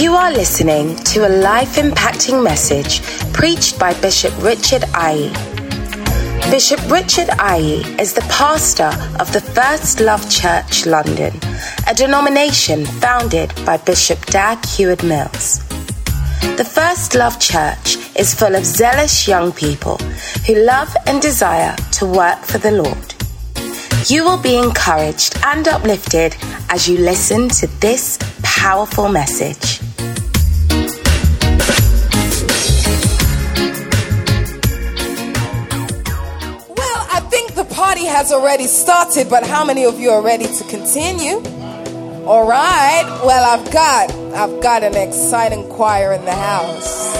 You are listening to a life impacting message preached by Bishop Richard Aye. Bishop Richard Aye is the pastor of the First Love Church London, a denomination founded by Bishop Dag Heward Mills. The First Love Church is full of zealous young people who love and desire to work for the Lord. You will be encouraged and uplifted as you listen to this powerful message. Well, I think the party has already started, but how many of you are ready to continue? All right. Well, I've got I've got an exciting choir in the house.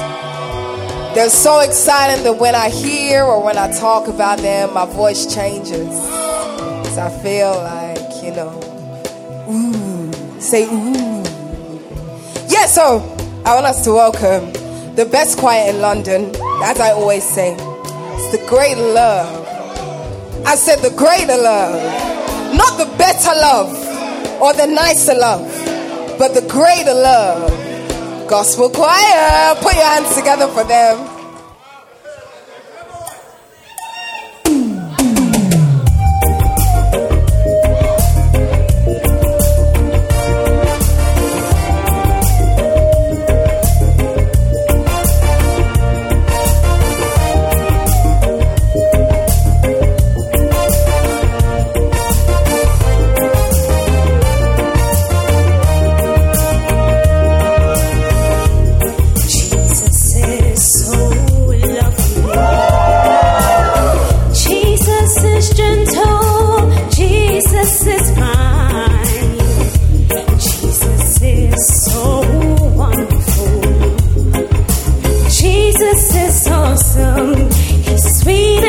They're so exciting that when I hear or when I talk about them, my voice changes. So I feel like, you know, ooh, say ooh. Yeah, so I want us to welcome the best choir in London, as I always say. It's the great love. I said the greater love, not the better love or the nicer love, but the greater love. Gospel choir, put your hands together for them. feel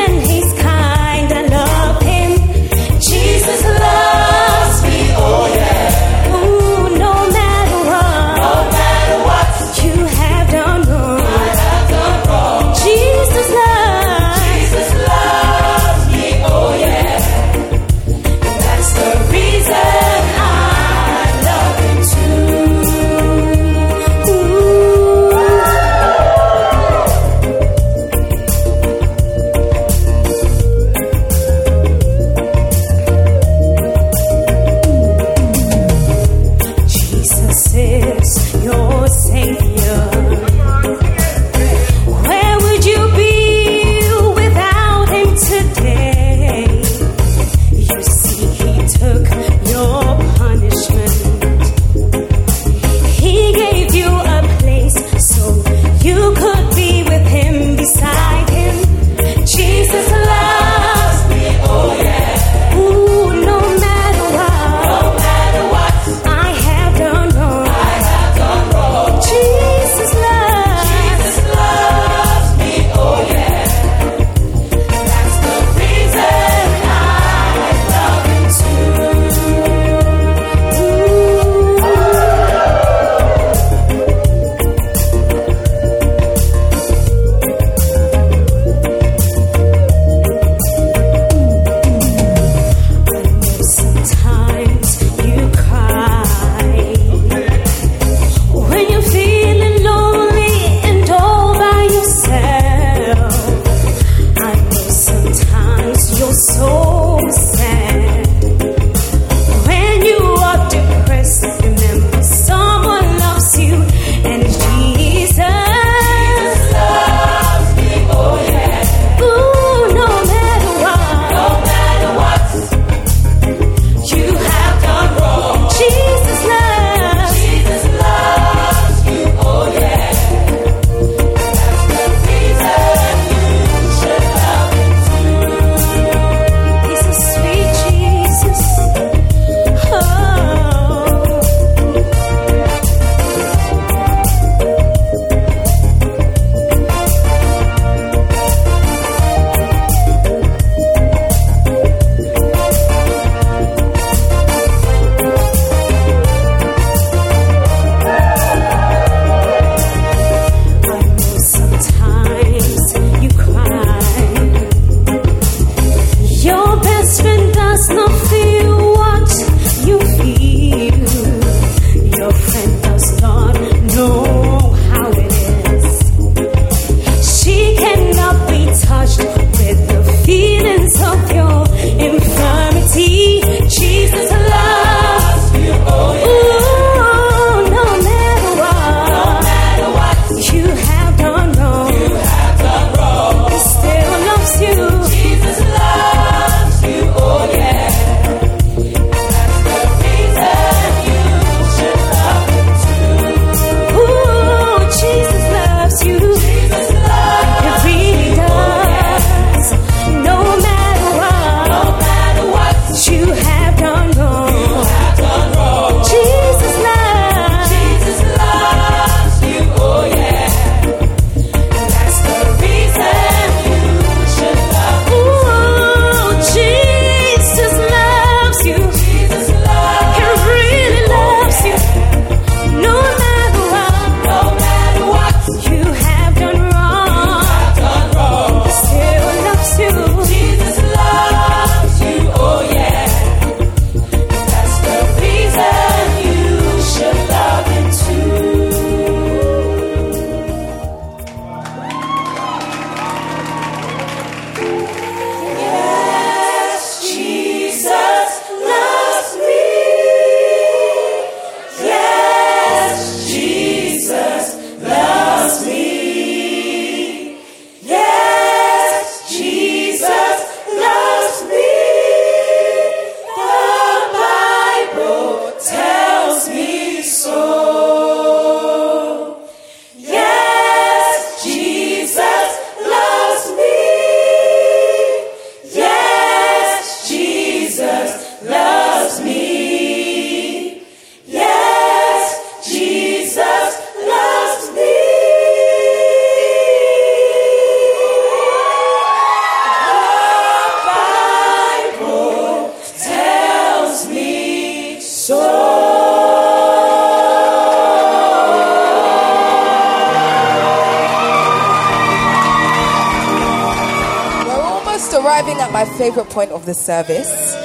my favorite point of the service.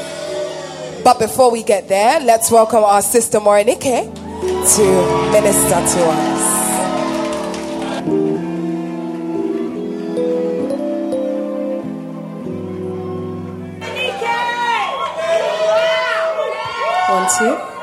But before we get there, let's welcome our sister Morinike to minister to us. One, two.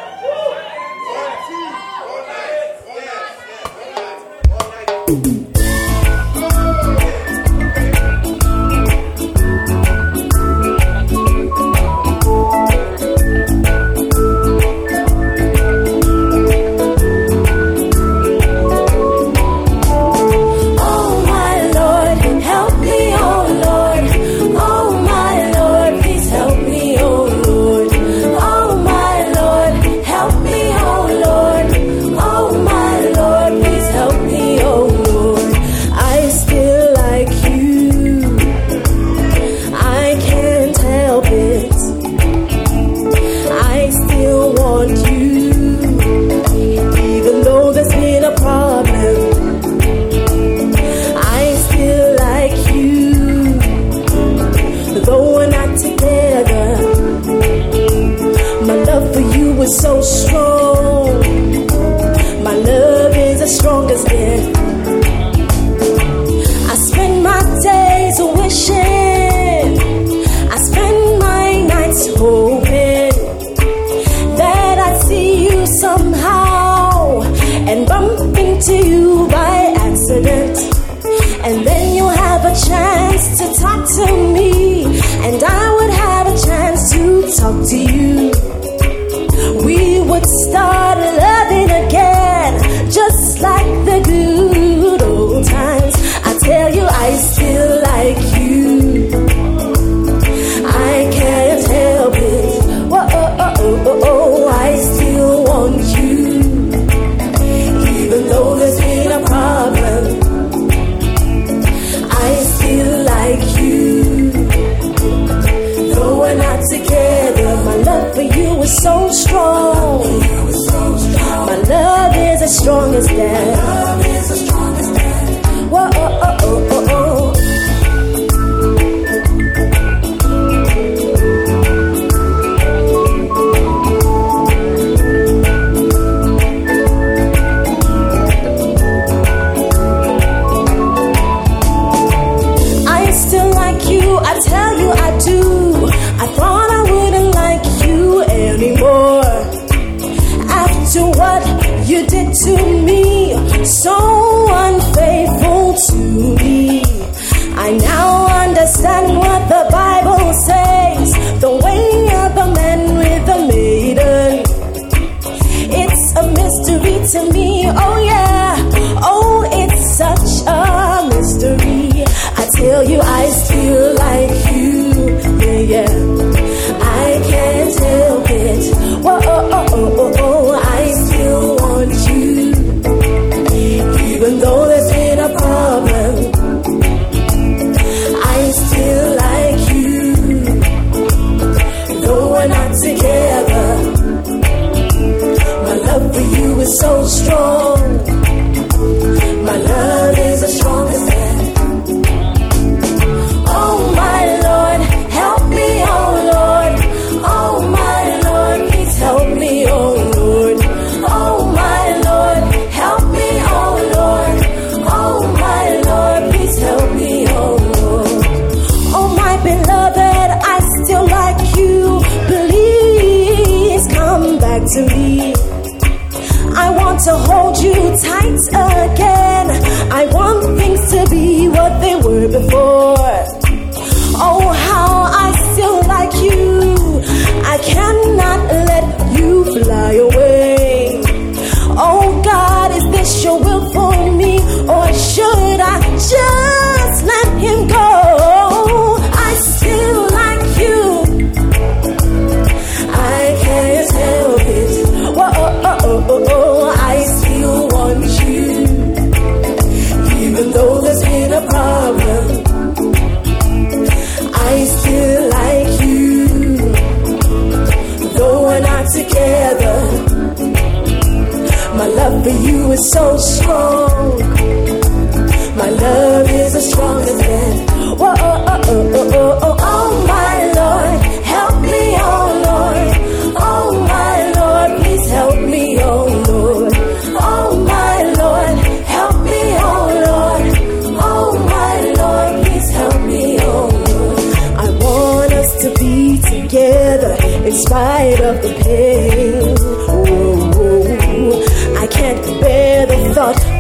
so strong.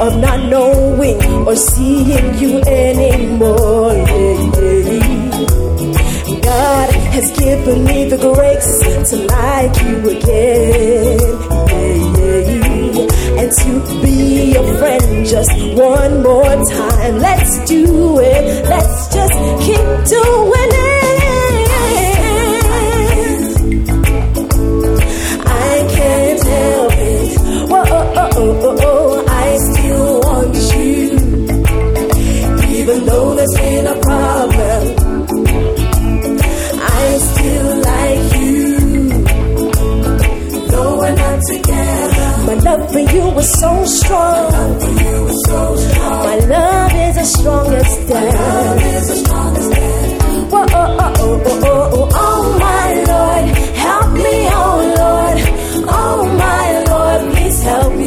of not knowing or seeing you anymore. God has given me the grace to like you again. And to be your friend just one more time. Let's do it. Let's just keep doing it. love for you was so strong. My love is the strongest thing. Whoa, oh, oh, oh, oh, oh, oh, oh, oh, my Lord, help me, oh Lord, oh my Lord, please help me.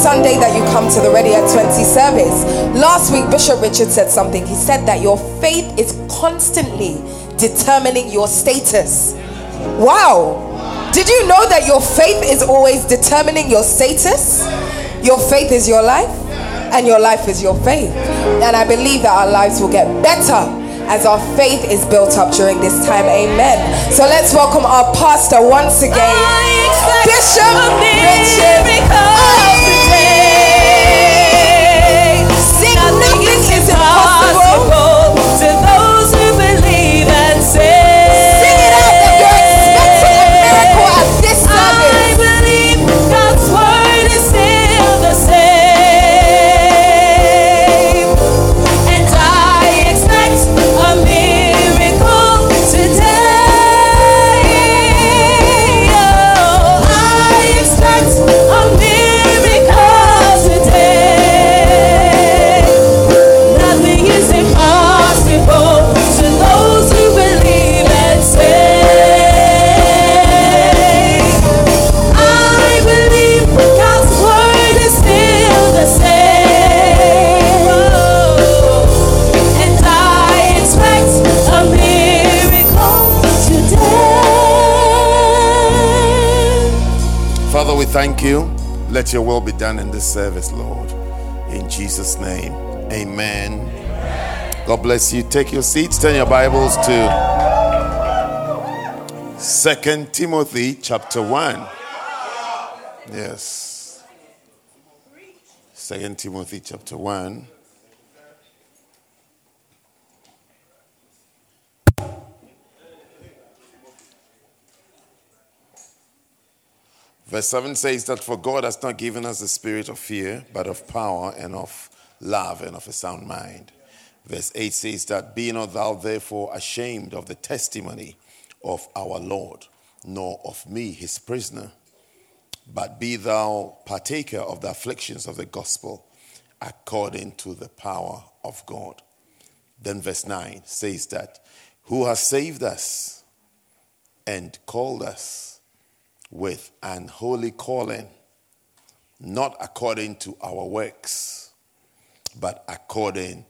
Sunday that you come to the Ready at 20 service? Last week, Bishop Richard said something. He said that your faith is constantly determining your status. Wow. Did you know that your faith is always determining your status? Your faith is your life, and your life is your faith. And I believe that our lives will get better as our faith is built up during this time. Amen. So let's welcome our pastor once again, Bishop Richard. Let your will be done in this service, Lord. In Jesus' name, amen. God bless you. Take your seats. Turn your Bibles to Second Timothy chapter 1. Yes. Second Timothy chapter 1. Verse 7 says that for God has not given us the spirit of fear, but of power and of love and of a sound mind. Verse 8 says that, Be not thou therefore ashamed of the testimony of our Lord, nor of me, his prisoner, but be thou partaker of the afflictions of the gospel according to the power of God. Then verse 9 says that, Who has saved us and called us with an holy calling, not according to our works, but according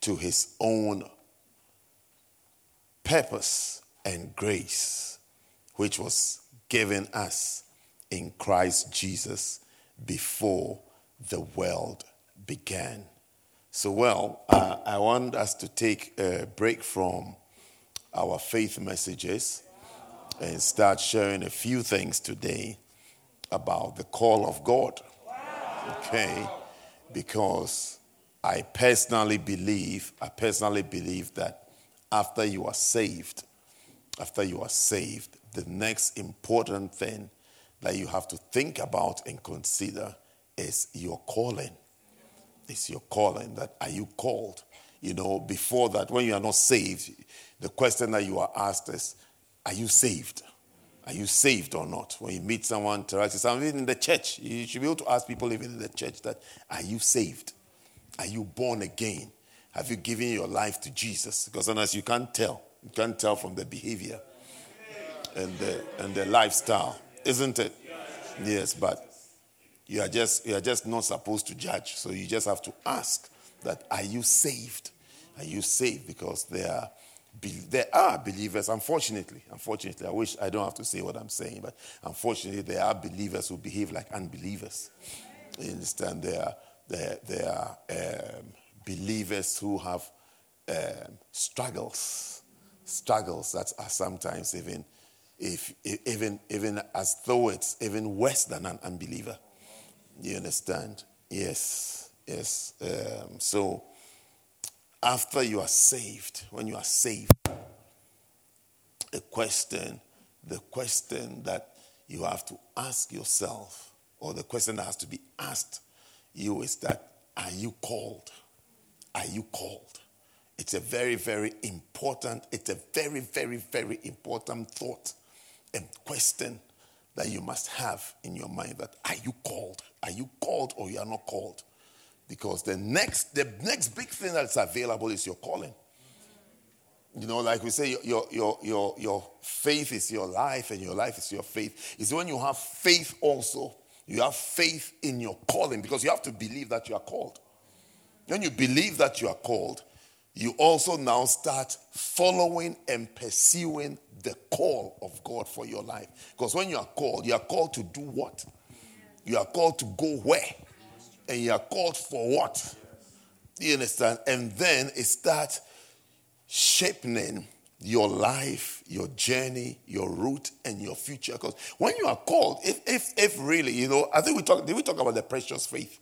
to his own purpose and grace, which was given us in Christ Jesus before the world began. So, well, uh, I want us to take a break from our faith messages and start sharing a few things today about the call of God. Okay? Because I personally believe, I personally believe that after you are saved, after you are saved, the next important thing that you have to think about and consider is your calling. It's your calling. That are you called? You know, before that, when you are not saved, the question that you are asked is, are you saved? Are you saved or not? When you meet someone, someone in the church, you should be able to ask people even in the church that, are you saved? Are you born again? Have you given your life to Jesus? Because unless you can't tell, you can't tell from the behavior and the, and the lifestyle, isn't it? Yes, but you are just you are just not supposed to judge. So you just have to ask that, are you saved? Are you saved? Because there are there are believers, unfortunately, unfortunately, I wish I don't have to say what I'm saying, but unfortunately, there are believers who behave like unbelievers. You understand? There are, there, there are um, believers who have um, struggles, struggles that are sometimes even, if, even, even as though it's even worse than an unbeliever. You understand? Yes, yes. Um, so, after you are saved, when you are saved, the question, the question that you have to ask yourself or the question that has to be asked you is that are you called? Are you called? It's a very, very important, it's a very, very, very important thought and question that you must have in your mind that are you called? Are you called or you are not called? Because the next, the next big thing that's available is your calling. You know, like we say, your, your, your, your faith is your life and your life is your faith. Is when you have faith also, you have faith in your calling because you have to believe that you are called. When you believe that you are called, you also now start following and pursuing the call of God for your life. Because when you are called, you are called to do what? You are called to go where? And you are called for what? Do you understand? And then it starts shaping your life, your journey, your route, and your future. Because when you are called, if, if, if really, you know, I think we talk, did we talk about the precious faith?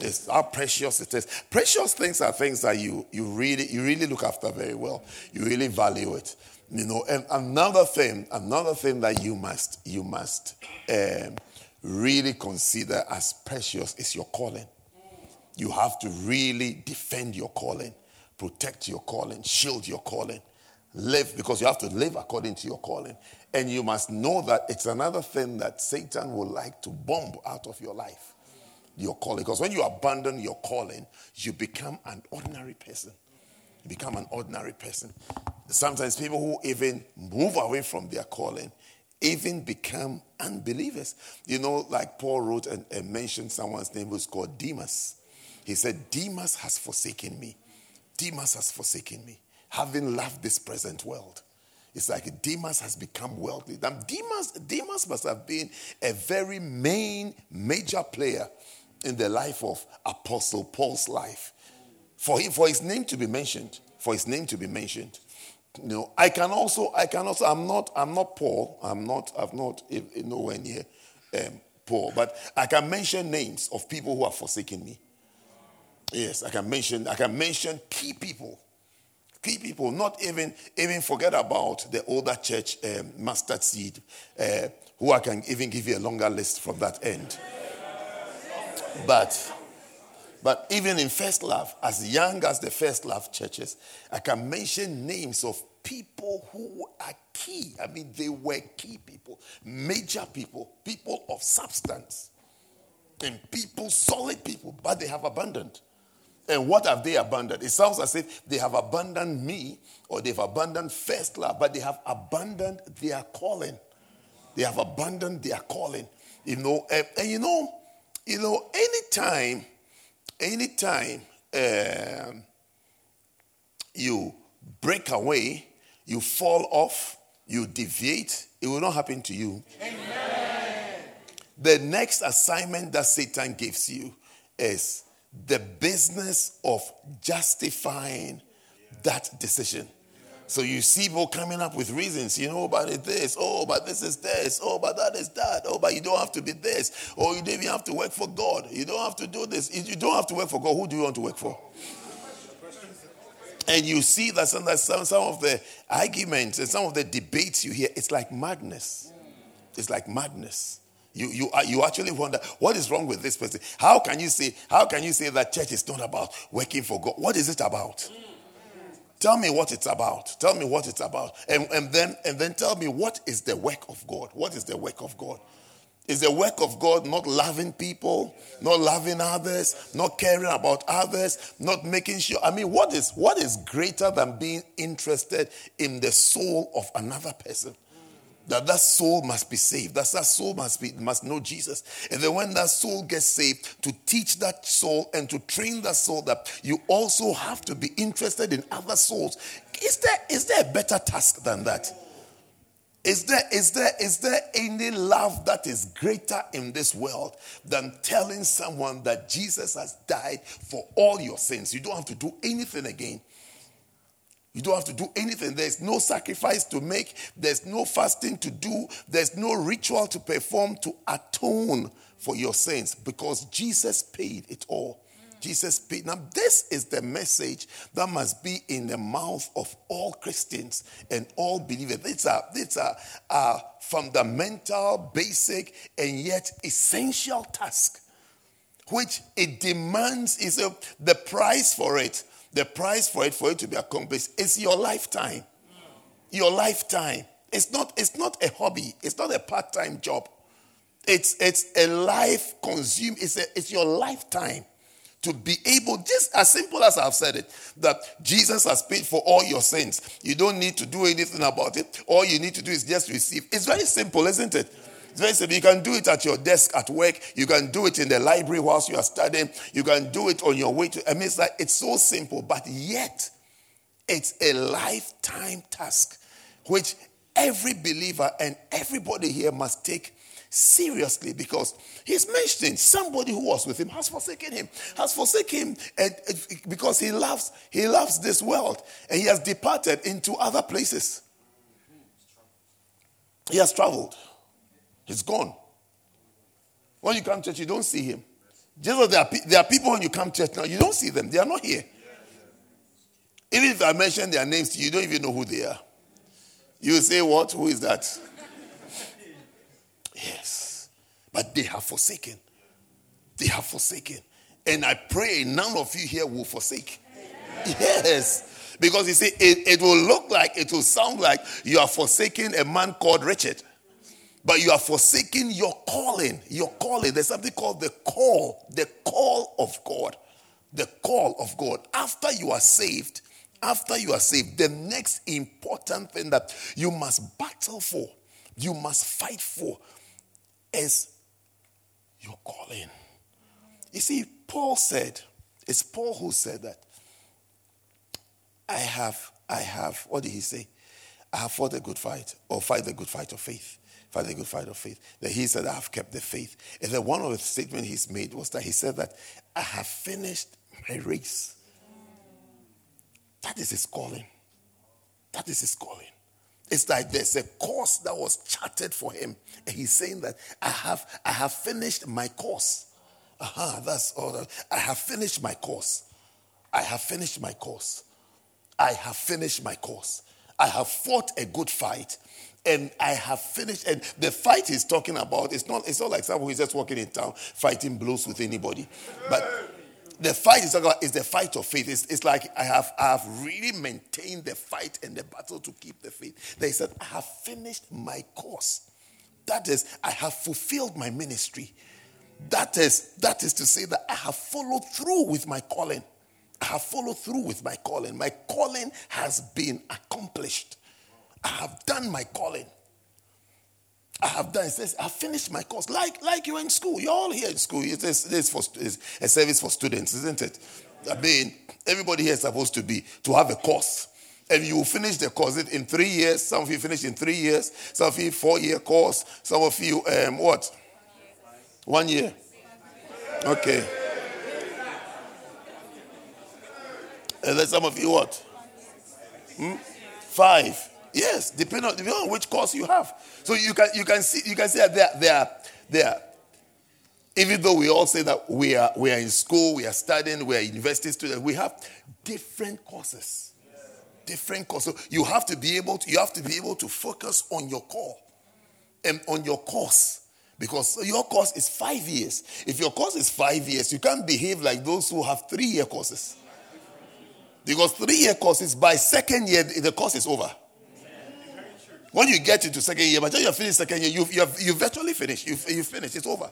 Yes, how precious it is. Precious things are things that you, you really you really look after very well. You really value it. You know, and another thing, another thing that you must you must um, really consider as precious is your calling. You have to really defend your calling, protect your calling, shield your calling, live because you have to live according to your calling. And you must know that it's another thing that Satan would like to bomb out of your life your calling. Because when you abandon your calling, you become an ordinary person. You become an ordinary person. Sometimes people who even move away from their calling even become unbelievers. You know, like Paul wrote and, and mentioned someone's name was called Demas. He said, Demas has forsaken me. Demas has forsaken me, having loved this present world. It's like Demas has become wealthy. Now, Demas, Demas must have been a very main, major player in the life of Apostle Paul's life. For him, for his name to be mentioned, for his name to be mentioned. You know, I can also, I can also, I'm not, I'm not Paul, I'm not, I've not nowhere near um, Paul, but I can mention names of people who have forsaken me. Yes, I can mention, I can mention key people key people, not even even forget about the older church um, mustard seed, uh, who I can even give you a longer list from that end. But but even in First Love, as young as the First Love churches, I can mention names of people who are key. I mean, they were key people, major people, people of substance, and people, solid people, but they have abandoned. And what have they abandoned? It sounds as if they have abandoned me or they've abandoned first love, but they have abandoned their calling. They have abandoned their calling. You know, and, and you know, you know, anytime, anytime um, you break away, you fall off, you deviate, it will not happen to you. Amen. The next assignment that Satan gives you is the business of justifying that decision. So you see people coming up with reasons, you know, but it's this, oh, but this is this, oh, but that is that, oh, but you don't have to be this, oh, you don't even have to work for God, you don't have to do this, you don't have to work for God. Who do you want to work for? And you see that some, some, some of the arguments and some of the debates you hear, it's like madness. It's like madness. You, you, uh, you actually wonder what is wrong with this person. How can you say how can you say that church is not about working for God? What is it about? Tell me what it's about. Tell me what it's about. And, and, then, and then tell me what is the work of God. What is the work of God? Is the work of God not loving people, not loving others, not caring about others, not making sure? I mean, what is what is greater than being interested in the soul of another person? That that soul must be saved. That that soul must be must know Jesus. And then when that soul gets saved, to teach that soul and to train that soul, that you also have to be interested in other souls. Is there is there a better task than that? Is there, is, there, is there any love that is greater in this world than telling someone that Jesus has died for all your sins? You don't have to do anything again. You don't have to do anything. There's no sacrifice to make. There's no fasting to do. There's no ritual to perform to atone for your sins because Jesus paid it all. Jesus paid. Now, this is the message that must be in the mouth of all Christians and all believers. It's a, it's a, fundamental, basic, and yet essential task, which it demands is a, the price for it. The price for it, for it to be accomplished, is your lifetime. Your lifetime. It's not, it's not a hobby. It's not a part-time job. It's, it's a life consumed. It's, a, it's your lifetime to be able, just as simple as I've said it, that Jesus has paid for all your sins. You don't need to do anything about it. All you need to do is just receive. It's very simple, isn't it? It's very simple. You can do it at your desk at work. You can do it in the library whilst you are studying. You can do it on your way to. I mean, it's like it's so simple, but yet it's a lifetime task, which every believer and everybody here must take seriously because he's mentioning somebody who was with him has forsaken him has forsaken him and, because he loves he loves this world and he has departed into other places he has traveled he's gone when you come to church you don't see him Jesus, there are, there are people when you come to church now you don't see them they are not here even if i mention their names to you, you don't even know who they are you say, What? Who is that? yes. But they have forsaken. They have forsaken. And I pray none of you here will forsake. Yes. Because you see, it, it will look like, it will sound like you are forsaking a man called Richard. But you are forsaking your calling. Your calling. There's something called the call. The call of God. The call of God. After you are saved, after you are saved, the next important thing that you must battle for, you must fight for, is your calling. You see, Paul said, it's Paul who said that. I have, I have, what did he say? I have fought a good fight, or fight the good fight of faith. Fight the good fight of faith. That he said, I have kept the faith. And then one of the statements he's made was that he said that I have finished my race. That is his calling. That is his calling. It's like there's a course that was charted for him. And he's saying that I have I have finished my course. Aha, uh-huh, that's all that. I have finished my course. I have finished my course. I have finished my course. I have fought a good fight and I have finished. And the fight he's talking about, it's not, it's not like someone who's just walking in town fighting blows with anybody. But the fight is, talking about, is the fight of faith. It's, it's like I have, I have really maintained the fight and the battle to keep the faith. They said, I have finished my course. That is, I have fulfilled my ministry. That is, that is to say that I have followed through with my calling. I have followed through with my calling. My calling has been accomplished. I have done my calling. I have done. It says, I finished my course. Like, like you're in school. You're all here in school. It's, it's, for, it's a service for students, isn't it? I mean, everybody here is supposed to be, to have a course. And you finish the course in three years. Some of you finish in three years. Some of you four year course. Some of you, um, what? One year. Okay. And then some of you, what? Hmm? Five. Yes, depending on, depending on which course you have. So you can you can see you can see that there there there. Even though we all say that we are we are in school, we are studying, we are university students, we have different courses. Different courses. So you have to be able to you have to be able to focus on your core and on your course. Because your course is five years. If your course is five years, you can't behave like those who have three year courses. Because three year courses, by second year, the course is over. When you get into second year, by the time you finish second year, you've, you've, you've virtually finished. You've, you've finished. It's over.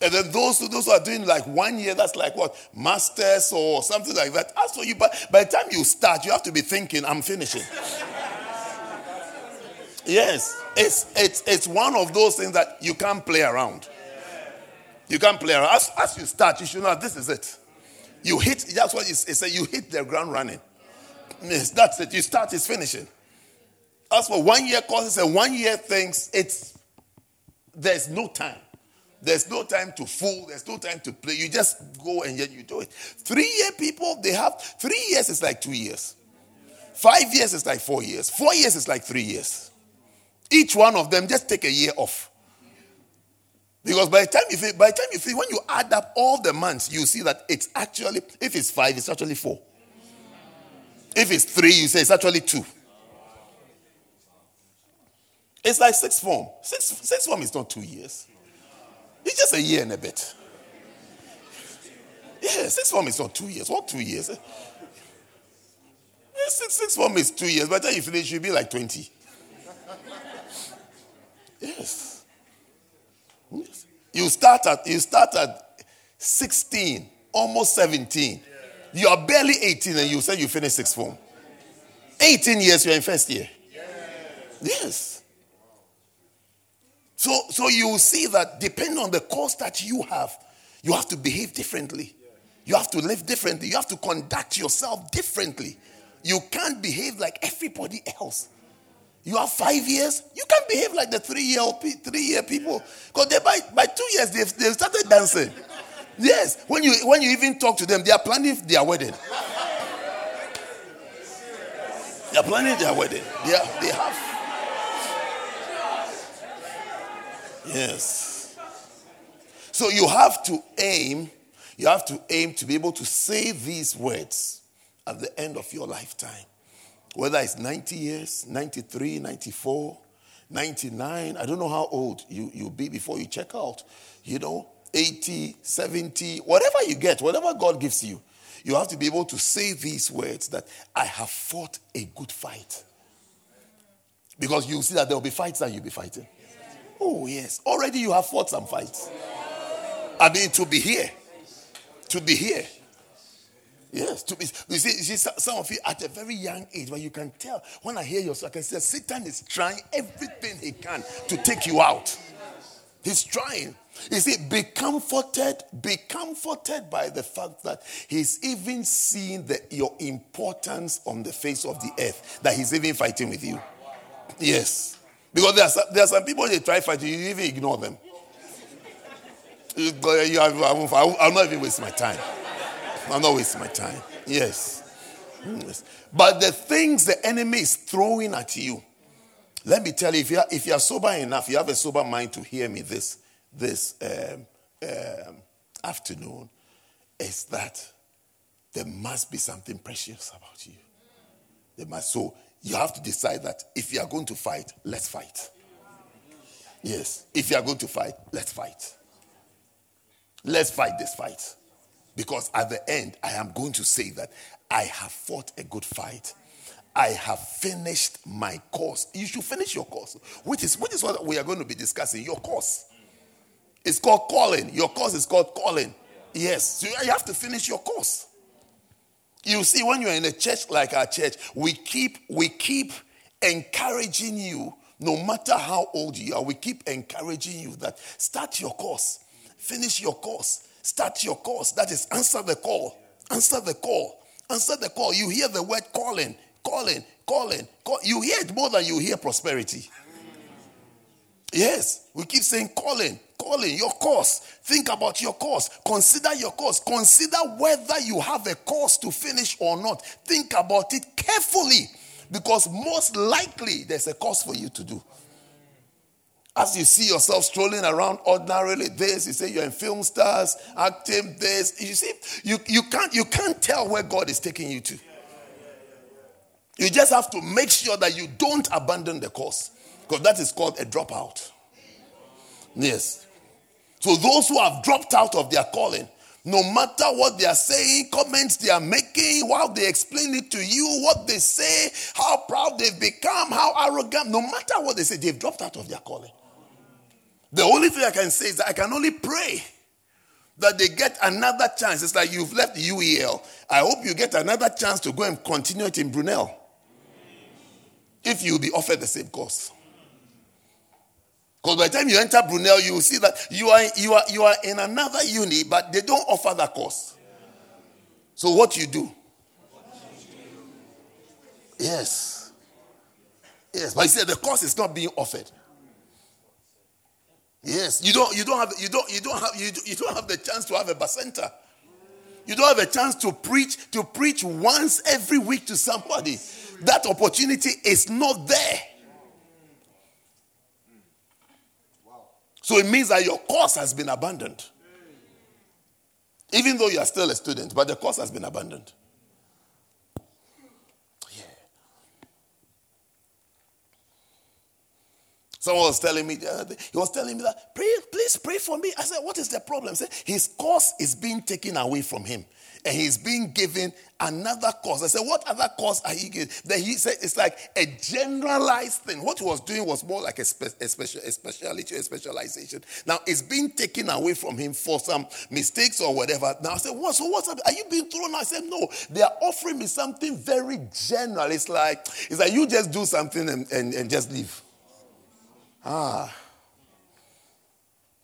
And then those, those who are doing like one year, that's like what? Masters or something like that. As for you, but by the time you start, you have to be thinking, I'm finishing. yes. It's, it's, it's one of those things that you can't play around. You can't play around. As, as you start, you should know this is it. You hit, that's what it says, you hit the ground running. Yes, that's it. You start, it's finishing. As for one year courses and one year things, it's there's no time. There's no time to fool. There's no time to play. You just go and yet you do it. Three year people, they have three years is like two years. Five years is like four years. Four years is like three years. Each one of them just take a year off. Because by the time you think, by the time you when you add up all the months, you see that it's actually, if it's five, it's actually four. If it's three, you say it's actually two. It's like six form. Six, six form is not two years. It's just a year and a bit. Yeah, six form is not two years. What two years? Yeah, six, six form is two years. By the time you finish, you'll be like 20. Yes. Yes. You start at you start at 16, almost 17. You are barely 18 and you say you finish sixth form. 18 years you're in first year. Yes. So, so you see that depending on the course that you have, you have to behave differently. You have to live differently. You have to conduct yourself differently. You can't behave like everybody else. You have five years, you can't behave like the three year three year people. Because they by, by two years they've, they've started dancing. Yes. When you when you even talk to them, they are planning their wedding. They are planning their wedding. They, are, they have Yes. So you have to aim, you have to aim to be able to say these words at the end of your lifetime. Whether it's 90 years, 93, 94, 99, I don't know how old you, you'll be before you check out. You know, 80, 70, whatever you get, whatever God gives you, you have to be able to say these words that I have fought a good fight. Because you'll see that there will be fights that you'll be fighting. Oh, yes. Already you have fought some fights. I mean, to be here. To be here. Yes, to be. You see, you see, some of you at a very young age, but you can tell when I hear your I can say Satan is trying everything he can to take you out. He's trying. You see, be comforted, be comforted by the fact that he's even seeing the, your importance on the face of the earth, that he's even fighting with you. Yes. Because there are, some, there are some people they try fighting, you even ignore them. I'm not even wasting my time. I'm not wasting my time. Yes. yes. But the things the enemy is throwing at you, let me tell you, if you are, if you are sober enough, you have a sober mind to hear me this, this um, um, afternoon, is that there must be something precious about you. There must. So you have to decide that if you are going to fight, let's fight. Yes. If you are going to fight, let's fight. Let's fight this fight. Because at the end, I am going to say that I have fought a good fight. I have finished my course. You should finish your course, which is, which is what we are going to be discussing. Your course. It's called calling. Your course is called calling. Yes. So you have to finish your course. You see, when you're in a church like our church, we keep we keep encouraging you, no matter how old you are, we keep encouraging you that start your course, finish your course, start your course. That is answer the call. Answer the call. Answer the call. You hear the word calling, calling, calling, call. You hear it more than you hear prosperity. Yes, we keep saying calling, calling, your course. Think about your course. Consider your course. Consider whether you have a course to finish or not. Think about it carefully because most likely there's a course for you to do. As you see yourself strolling around ordinarily, this you say you're in film stars, acting this. You see, you, you can't you can't tell where God is taking you to. You just have to make sure that you don't abandon the course. Because that is called a dropout. Yes. So those who have dropped out of their calling, no matter what they are saying, comments they are making, while they explain it to you, what they say, how proud they've become, how arrogant, no matter what they say, they've dropped out of their calling. The only thing I can say is that I can only pray that they get another chance. It's like you've left UEL. I hope you get another chance to go and continue it in Brunel. If you'll be offered the same course. Because by the time you enter Brunel, you will see that you are, you, are, you are in another uni, but they don't offer that course. So what you do? Yes. Yes. But he said the course is not being offered. Yes. You don't you don't have you don't you don't have you, you don't have the chance to have a bacenta. You don't have a chance to preach to preach once every week to somebody. That opportunity is not there. So it means that your course has been abandoned. Even though you are still a student, but the course has been abandoned. Someone was telling me, uh, he was telling me that, pray, please pray for me. I said, what is the problem? He said, his course is being taken away from him and he's being given another course. I said, What other course are you giving? Then he said, It's like a generalized thing. What he was doing was more like a, spe- a, special, a speciality, a specialization. Now it's being taken away from him for some mistakes or whatever. Now I said, What? So what's up? Are you being thrown? I said, No, they are offering me something very general. It's like, it's like you just do something and, and, and just leave. Ah.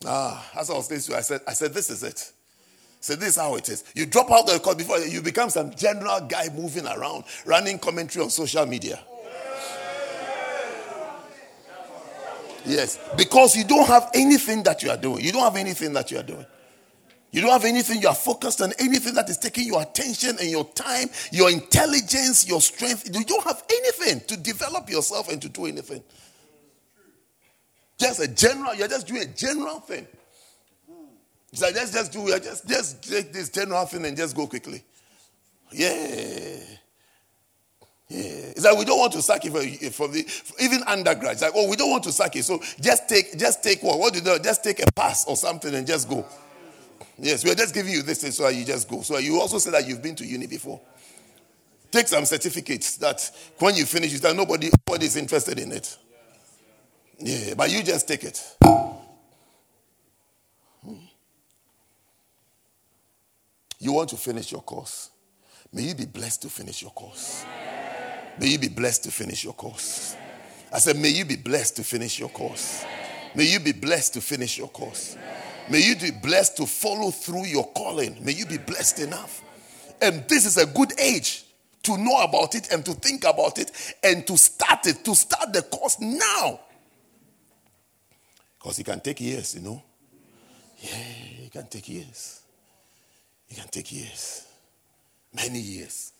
Ah, as I was saying to you, I said, I said, this is it. So this is how it is. You drop out the course before you become some general guy moving around, running commentary on social media. Yes, because you don't have anything that you are doing. You don't have anything that you are doing. You don't have anything you are focused on, anything that is taking your attention and your time, your intelligence, your strength. You don't have anything to develop yourself and to do anything. Just a general, you're just doing a general thing. He said, let's just do. Just, just take this general thing and just go quickly. Yeah. Yeah. It's like we don't want to sack it the even undergrad. It's like, oh, we don't want to sack it. So just take just take what? What do you do? Just take a pass or something and just go. Yes, we're just giving you this thing so you just go. So you also say that you've been to uni before. Take some certificates that when you finish, say nobody, nobody is interested in it. Yeah, but you just take it. Hmm. You want to finish your course. May you be blessed to finish your course. May you be blessed to finish your course. I said, May you be blessed to finish your course. May you be blessed to finish your course. May you be blessed to follow through your calling. May you be blessed enough. And this is a good age to know about it and to think about it and to start it, to start the course now. Because it can take years, you know. Yeah, it can take years. It can take years. Many years.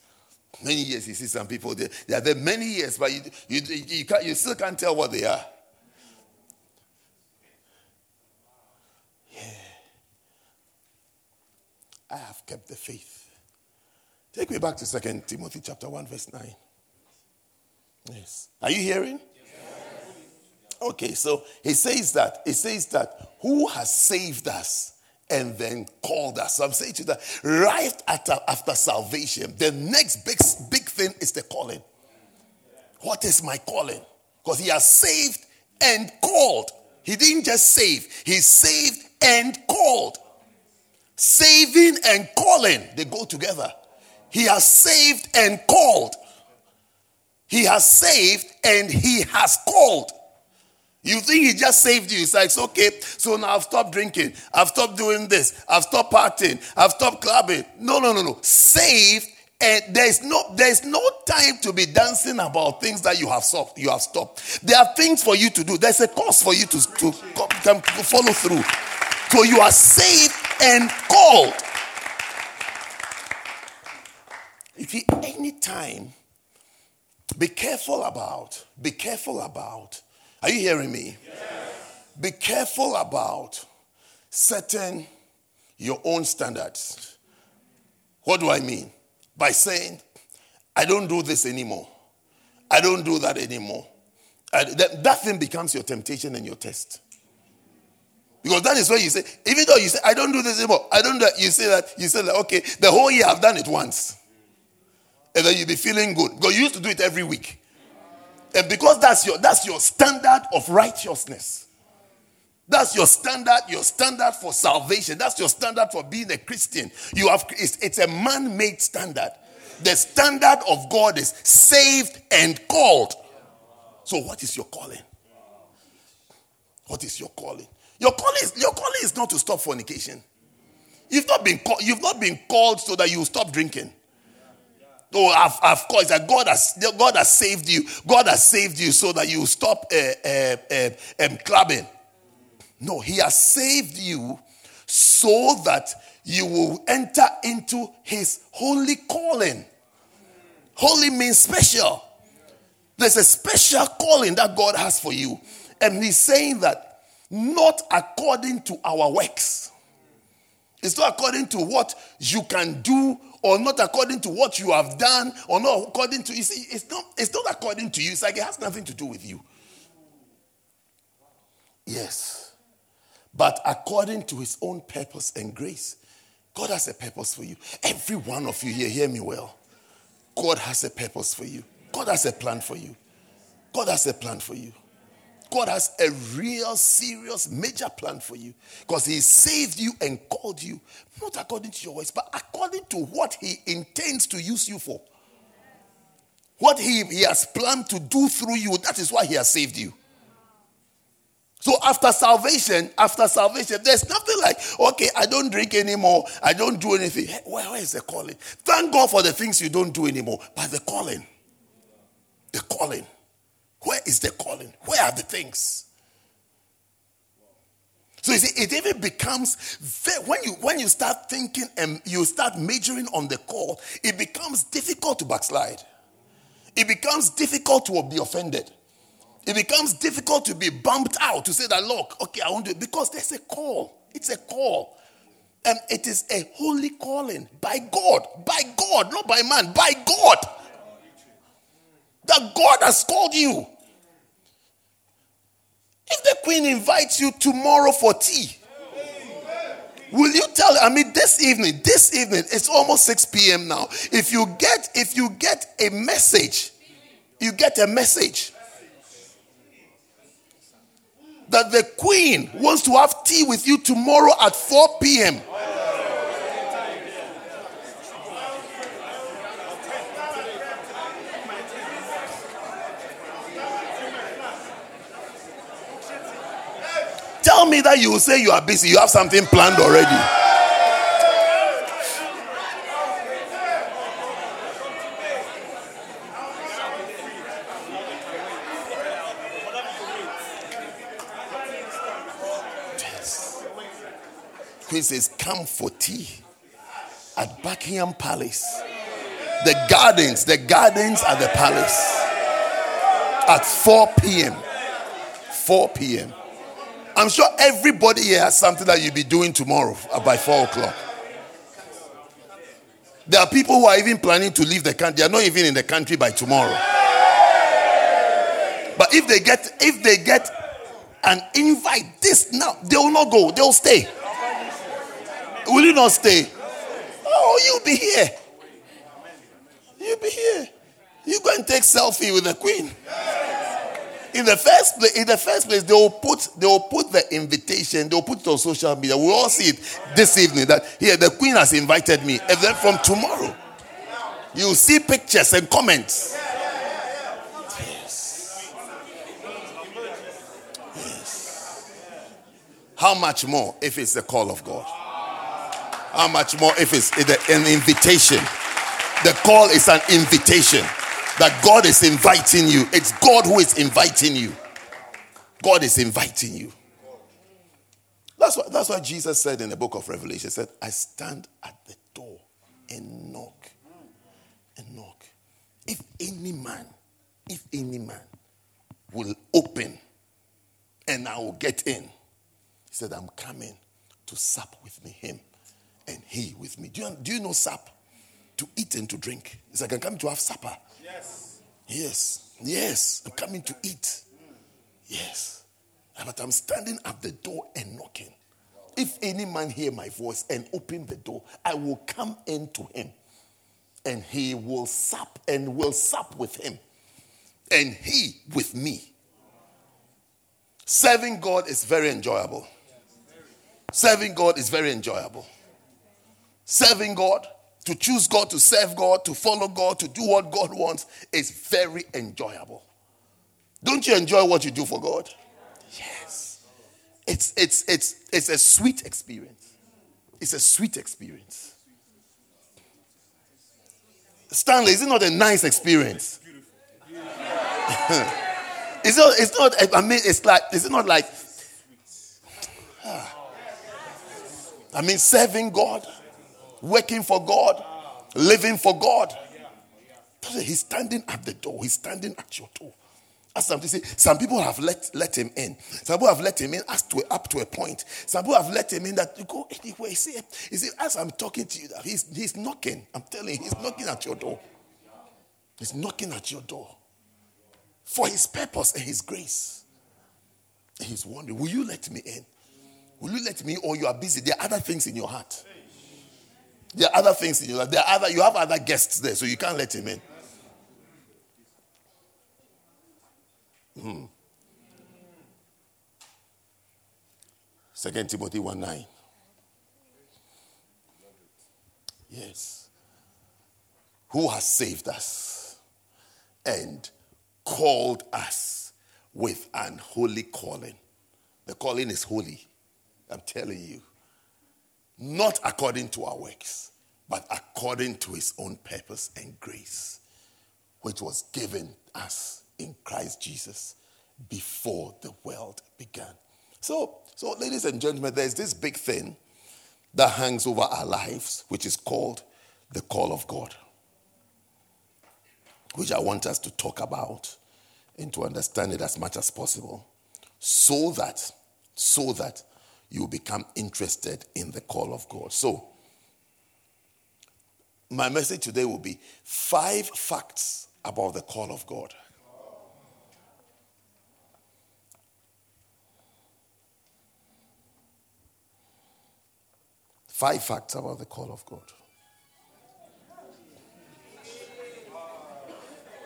Many years. You see some people, they, they are there many years, but you, you, you, you still can't tell what they are. Yeah. I have kept the faith. Take me back to Second Timothy chapter 1, verse 9. Yes. Are you hearing? Okay, so he says that. He says that who has saved us and then called us. So I'm saying to you that right after, after salvation, the next big, big thing is the calling. What is my calling? Because he has saved and called. He didn't just save, he saved and called. Saving and calling, they go together. He has saved and called. He has saved and he has called. You think he just saved you. It's like, okay, so now I've stopped drinking. I've stopped doing this. I've stopped partying. I've stopped clubbing. No, no, no, no. Saved, eh, and there's no there's no time to be dancing about things that you have stopped. You have stopped. There are things for you to do. There's a course for you to, to to follow through. So you are saved and called. If you any time, be careful about, be careful about are you hearing me? Yes. Be careful about setting your own standards. What do I mean? By saying, I don't do this anymore. I don't do that anymore. That, that thing becomes your temptation and your test. Because that is where you say, even though you say, I don't do this anymore, I don't do that, you say that, you say that, okay, the whole year I've done it once. And then you'll be feeling good. Because you used to do it every week. And because that's your that's your standard of righteousness. That's your standard, your standard for salvation. That's your standard for being a Christian. You have it's, it's a man-made standard. The standard of God is saved and called. So what is your calling? What is your calling? Your calling is, your calling is not to stop fornication. You've not been called, you've not been called so that you stop drinking. Oh, of, course, that God has God has saved you. God has saved you so that you stop uh, uh, uh, um, clubbing. No, He has saved you so that you will enter into His holy calling. Holy means special. There's a special calling that God has for you, and He's saying that not according to our works. It's not according to what you can do or not according to what you have done or not according to you see it's not it's not according to you. It's like it has nothing to do with you. Yes. But according to his own purpose and grace god has a purpose for you. Every one of you here hear me well. God has a purpose for you. God has a plan for you. God has a plan for you God has a real, serious, major plan for you because He saved you and called you, not according to your ways, but according to what He intends to use you for. What He, he has planned to do through you, that is why He has saved you. So after salvation, after salvation, there's nothing like, okay, I don't drink anymore, I don't do anything. Where, where is the calling? Thank God for the things you don't do anymore, but the calling. The calling. Where is the calling? Where are the things? So you see, it even becomes when you when you start thinking and you start majoring on the call, it becomes difficult to backslide. It becomes difficult to be offended. It becomes difficult to be bumped out to say that look, okay, I won't do it because there's a call. It's a call. And it is a holy calling by God, by God, not by man, by God. That God has called you. If the queen invites you tomorrow for tea, will you tell I mean this evening, this evening, it's almost 6 p.m. now. If you get if you get a message, you get a message that the queen wants to have tea with you tomorrow at 4 p.m. Tell me that you say you are busy, you have something planned already. Queen says, Come for tea at Buckingham Palace. The gardens, the gardens at the palace at 4 p.m. 4 p.m. I'm sure everybody here has something that you'll be doing tomorrow uh, by four o'clock. There are people who are even planning to leave the country. They are not even in the country by tomorrow. But if they get if they get an invite this now, they will not go. They will stay. Will you not stay? Oh, you'll be here. You'll be here. You go and take selfie with the queen in the first place, in the first place, they will put they will put the invitation, they will put it on social media. We all see it this evening that here the queen has invited me. And then from tomorrow, you see pictures and comments. Yes. Yes. How much more if it's the call of God? How much more if it's an invitation? The call is an invitation that God is inviting you. It's God who is inviting you. God is inviting you. That's what, that's what Jesus said in the book of Revelation. He said, I stand at the door and knock. And knock. If any man, if any man will open and I will get in, he said, I'm coming to sup with me, him, and he with me. Do you, do you know sup? To eat and to drink. He said, I can come to have supper. Yes. Yes. Yes. I'm coming to eat. Yes. But I'm standing at the door and knocking. If any man hear my voice and open the door, I will come in to him and he will sup and will sup with him and he with me. Serving God is very enjoyable. Serving God is very enjoyable. Serving God to choose God, to serve God, to follow God, to do what God wants is very enjoyable. Don't you enjoy what you do for God? Yes. It's, it's, it's, it's a sweet experience. It's a sweet experience. Stanley, is it not a nice experience? it's not, it's not, I mean, it's like, is it not like, I mean, serving God working for God, living for God. He's standing at the door. He's standing at your door. As some, say, some people have let, let him in. Some people have let him in as to, up to a point. Some people have let him in that you go anywhere. You see, you see, as I'm talking to you, he's, he's knocking. I'm telling you, he's knocking at your door. He's knocking at your door for his purpose and his grace. He's wondering, will you let me in? Will you let me or you are busy? There are other things in your heart. There are other things in your life. There are other, you have other guests there, so you can't let him in. Hmm. Second Timothy 1 9. Yes. Who has saved us and called us with an holy calling. The calling is holy. I'm telling you. Not according to our works, but according to his own purpose and grace, which was given us in Christ Jesus before the world began. So, so ladies and gentlemen, there's this big thing that hangs over our lives, which is called the call of God, which I want us to talk about and to understand it as much as possible, so that, so that you become interested in the call of God. So, my message today will be five facts about the call of God. Five facts about the call of God.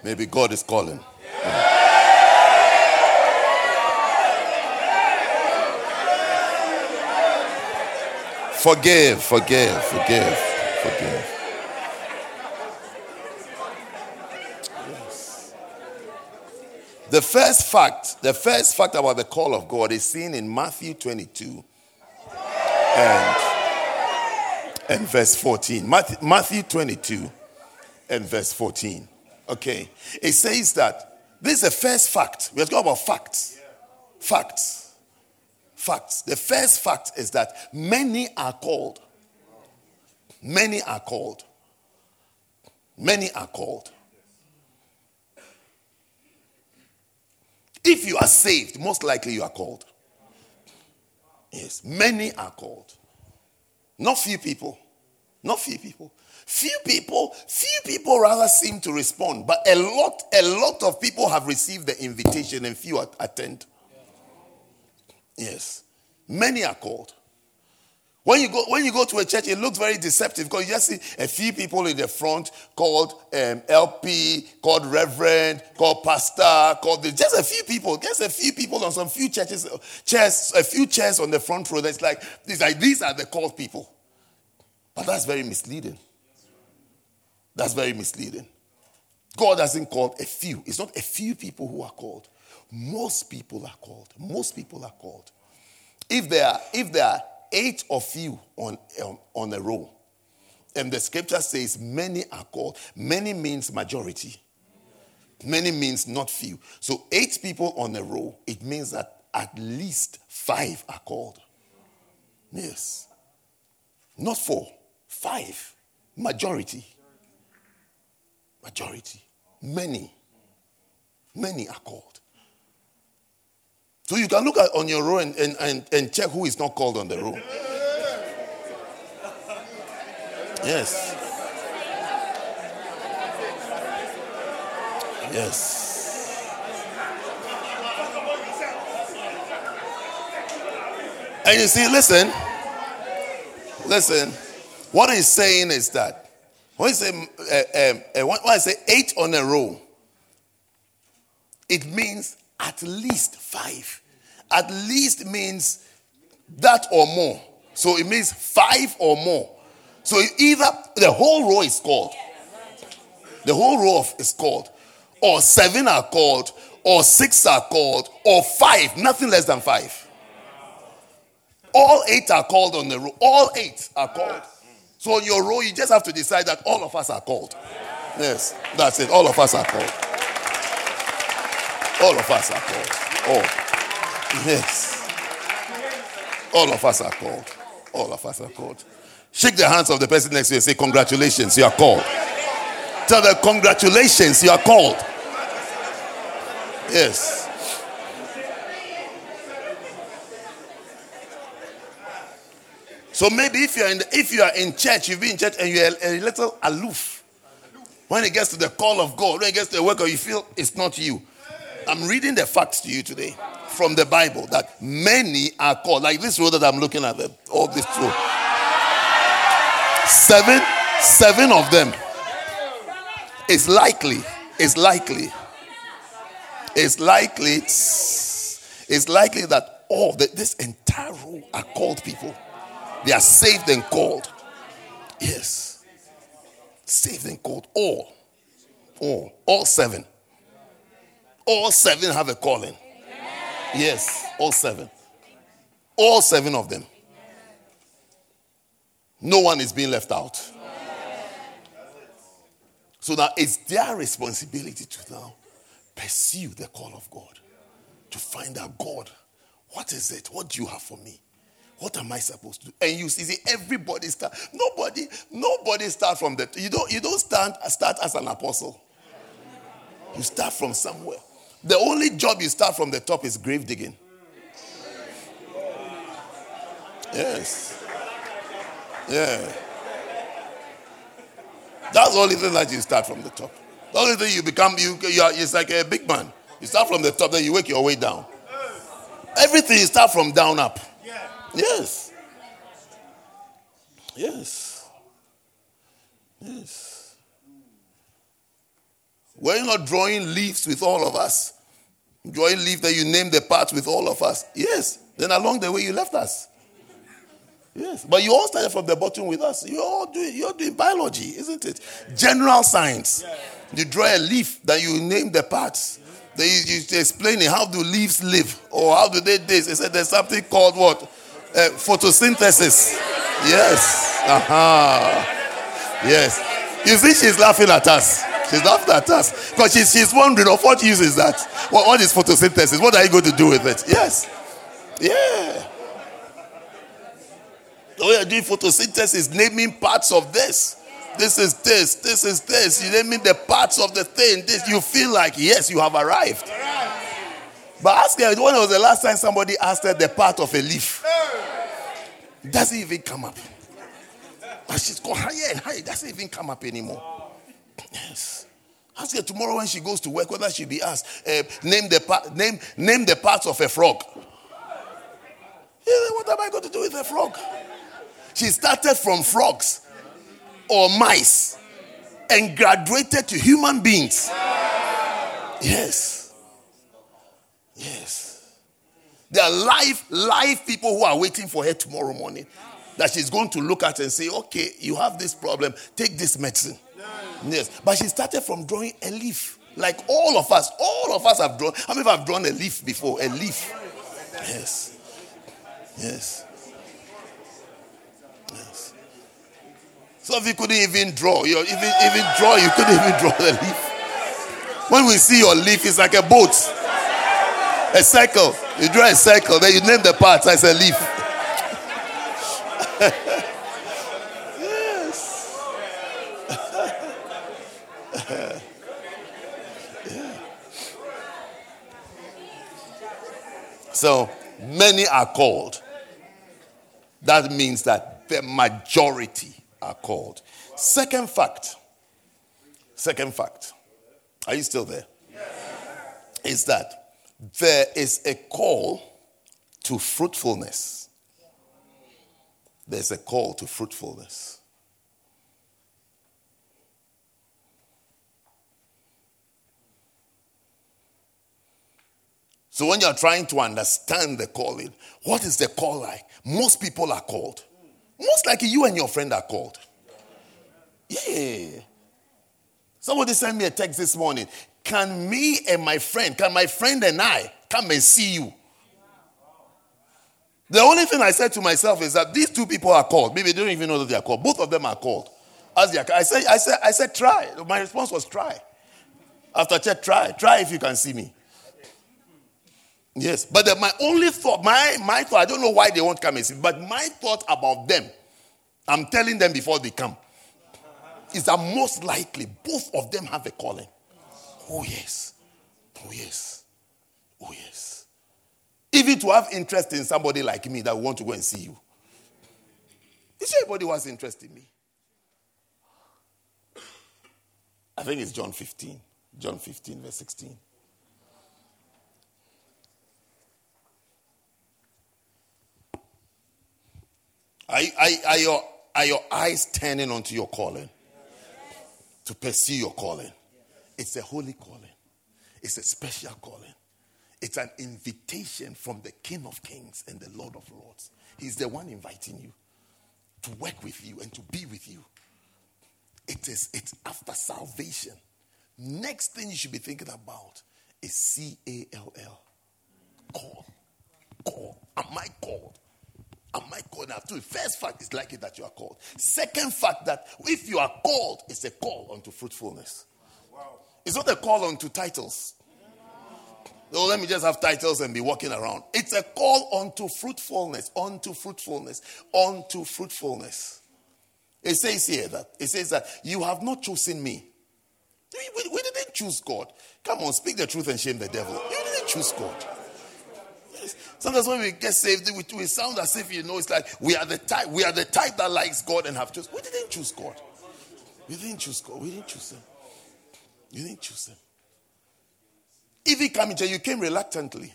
Maybe God is calling. Forgive, forgive, forgive, forgive. Yes. The first fact, the first fact about the call of God is seen in Matthew 22 and and verse 14. Matthew 22 and verse 14. Okay. It says that this is the first fact. We're talking about facts. Facts. Facts. The first fact is that many are called. Many are called. Many are called. If you are saved, most likely you are called. Yes, many are called. Not few people. Not few people. Few people, few people rather seem to respond, but a lot, a lot of people have received the invitation and few attend. Yes. Many are called. When you go when you go to a church, it looks very deceptive because you just see a few people in the front called um, LP, called Reverend, called Pastor, called the, just a few people, just a few people on some few churches, chairs, a few chairs on the front row. That's like these like these are the called people, but that's very misleading. That's very misleading. God hasn't called a few. It's not a few people who are called. Most people are called. Most people are called. If there are, if there are eight of you on, um, on a row. And the scripture says, many are called. Many means majority. Many means not few. So, eight people on a row, it means that at least five are called. Yes. Not four, five. Majority. Majority. Many. Many are called. So you can look at on your row and, and, and, and check who is not called on the row. Yes. Yes. And you see, listen, listen. What he's saying is that when he say uh, um, uh, when I say eight on a row, it means at least five. At least means that or more. So it means five or more. So either the whole row is called, the whole row is called, or seven are called, or six are called, or five, nothing less than five. All eight are called on the row. All eight are called. So on your row, you just have to decide that all of us are called. Yes, that's it. All of us are called. All of us are called. Oh, yes. All of us are called. All of us are called. Shake the hands of the person next to you and say, Congratulations, you are called. Tell them, Congratulations, you are called. Yes. So maybe if you're in the, if you are in church, you've been in church and you're a, a little aloof. When it gets to the call of God, when it gets to the work, or you feel it's not you. I'm reading the facts to you today from the Bible that many are called. Like this road that I'm looking at, them, all this road. Seven, seven of them. It's likely, it's likely, it's likely, it's likely that all the, this entire row are called people. They are saved and called. Yes. Saved and called. All. All. All seven. All seven have a calling. Yes. All seven. All seven of them. No one is being left out. So that it's their responsibility to now pursue the call of God. To find out God, what is it? What do you have for me? What am I supposed to do? And you see, everybody start. Nobody, nobody start from that. You don't. You don't start start as an apostle. You start from somewhere. The only job you start from the top is grave digging. Yes. Yeah. That's the only thing that you start from the top. The only thing you become, you, you are, it's like a big man. You start from the top, then you work your way down. Everything you start from down up. Yes. Yes. Yes. We're not drawing leaves with all of us? Drawing leaves that you named the parts with all of us? Yes. Then along the way you left us. Yes. But you all started from the bottom with us. You're all doing you're doing biology, isn't it? General science. You draw a leaf, that you name the parts. Then you, you explaining how do leaves live or how do they this. They said there's something called what? uh, photosynthesis. Yes. Uh-huh. Yes. You see, she's laughing at us. She's laughing at us because she's, she's wondering of what use is that? What, what is photosynthesis? What are you going to do with it? Yes. Yeah. Oh, you're doing photosynthesis, naming parts of this. This is this, this is this. You naming the parts of the thing. This you feel like yes, you have arrived. But ask her when was the last time somebody asked her the part of a leaf? Doesn't even come up. And she's gone higher and higher. It doesn't even come up anymore. Yes. Ask her tomorrow when she goes to work whether she'll be asked, uh, name, the part, name, name the parts of a frog. Yeah, what am I going to do with a frog? She started from frogs or mice and graduated to human beings. Yes. Yes. There are live, live people who are waiting for her tomorrow morning. That she's going to look at and say, okay, you have this problem, take this medicine. Yes. But she started from drawing a leaf. Like all of us, all of us have drawn. How many of have drawn a leaf before? A leaf. Yes. Yes. Yes. So if you couldn't even draw, you even even draw, you couldn't even draw the leaf. When we see your leaf, it's like a boat. A circle. You draw a circle, then you name the parts as a leaf. So many are called. That means that the majority are called. Second fact. Second fact. Are you still there? Is that there is a call to fruitfulness. There's a call to fruitfulness. So when you're trying to understand the calling, what is the call like? Most people are called. Most likely you and your friend are called. Yeah. Somebody sent me a text this morning. Can me and my friend, can my friend and I come and see you? The only thing I said to myself is that these two people are called. Maybe they don't even know that they are called. Both of them are called. As they are, I said, I said, I said, try. My response was try. After check, try. Try if you can see me. Yes. But the, my only thought, my, my thought, I don't know why they won't come and see, but my thought about them, I'm telling them before they come, is that most likely both of them have a calling. Oh, yes. Oh, yes. Oh, yes. Even to have interest in somebody like me that want to go and see you. Is anybody who has interest in me? I think it's John 15. John 15, verse 16. Are, your, are your eyes turning onto your calling? To pursue your calling. It's a holy calling, it's a special calling. It's an invitation from the King of Kings and the Lord of Lords. He's the one inviting you to work with you and to be with you. It is it's after salvation. Next thing you should be thinking about is C A L L. Call. Call. Am I called? Am I called? The first fact is likely that you are called. Second fact that if you are called, it's a call unto fruitfulness. Wow. It's not a call unto titles. Oh, let me just have titles and be walking around. It's a call unto fruitfulness, unto fruitfulness, unto fruitfulness. It says here that it says that you have not chosen me. We, we, we didn't choose God. Come on, speak the truth and shame the devil. You didn't choose God. Sometimes when we get saved, we, we sound as if you know it's like we are the type we are the type that likes God and have chosen. We didn't choose God. We didn't choose God. We didn't choose Him. You didn't choose Him. If He came into you came reluctantly.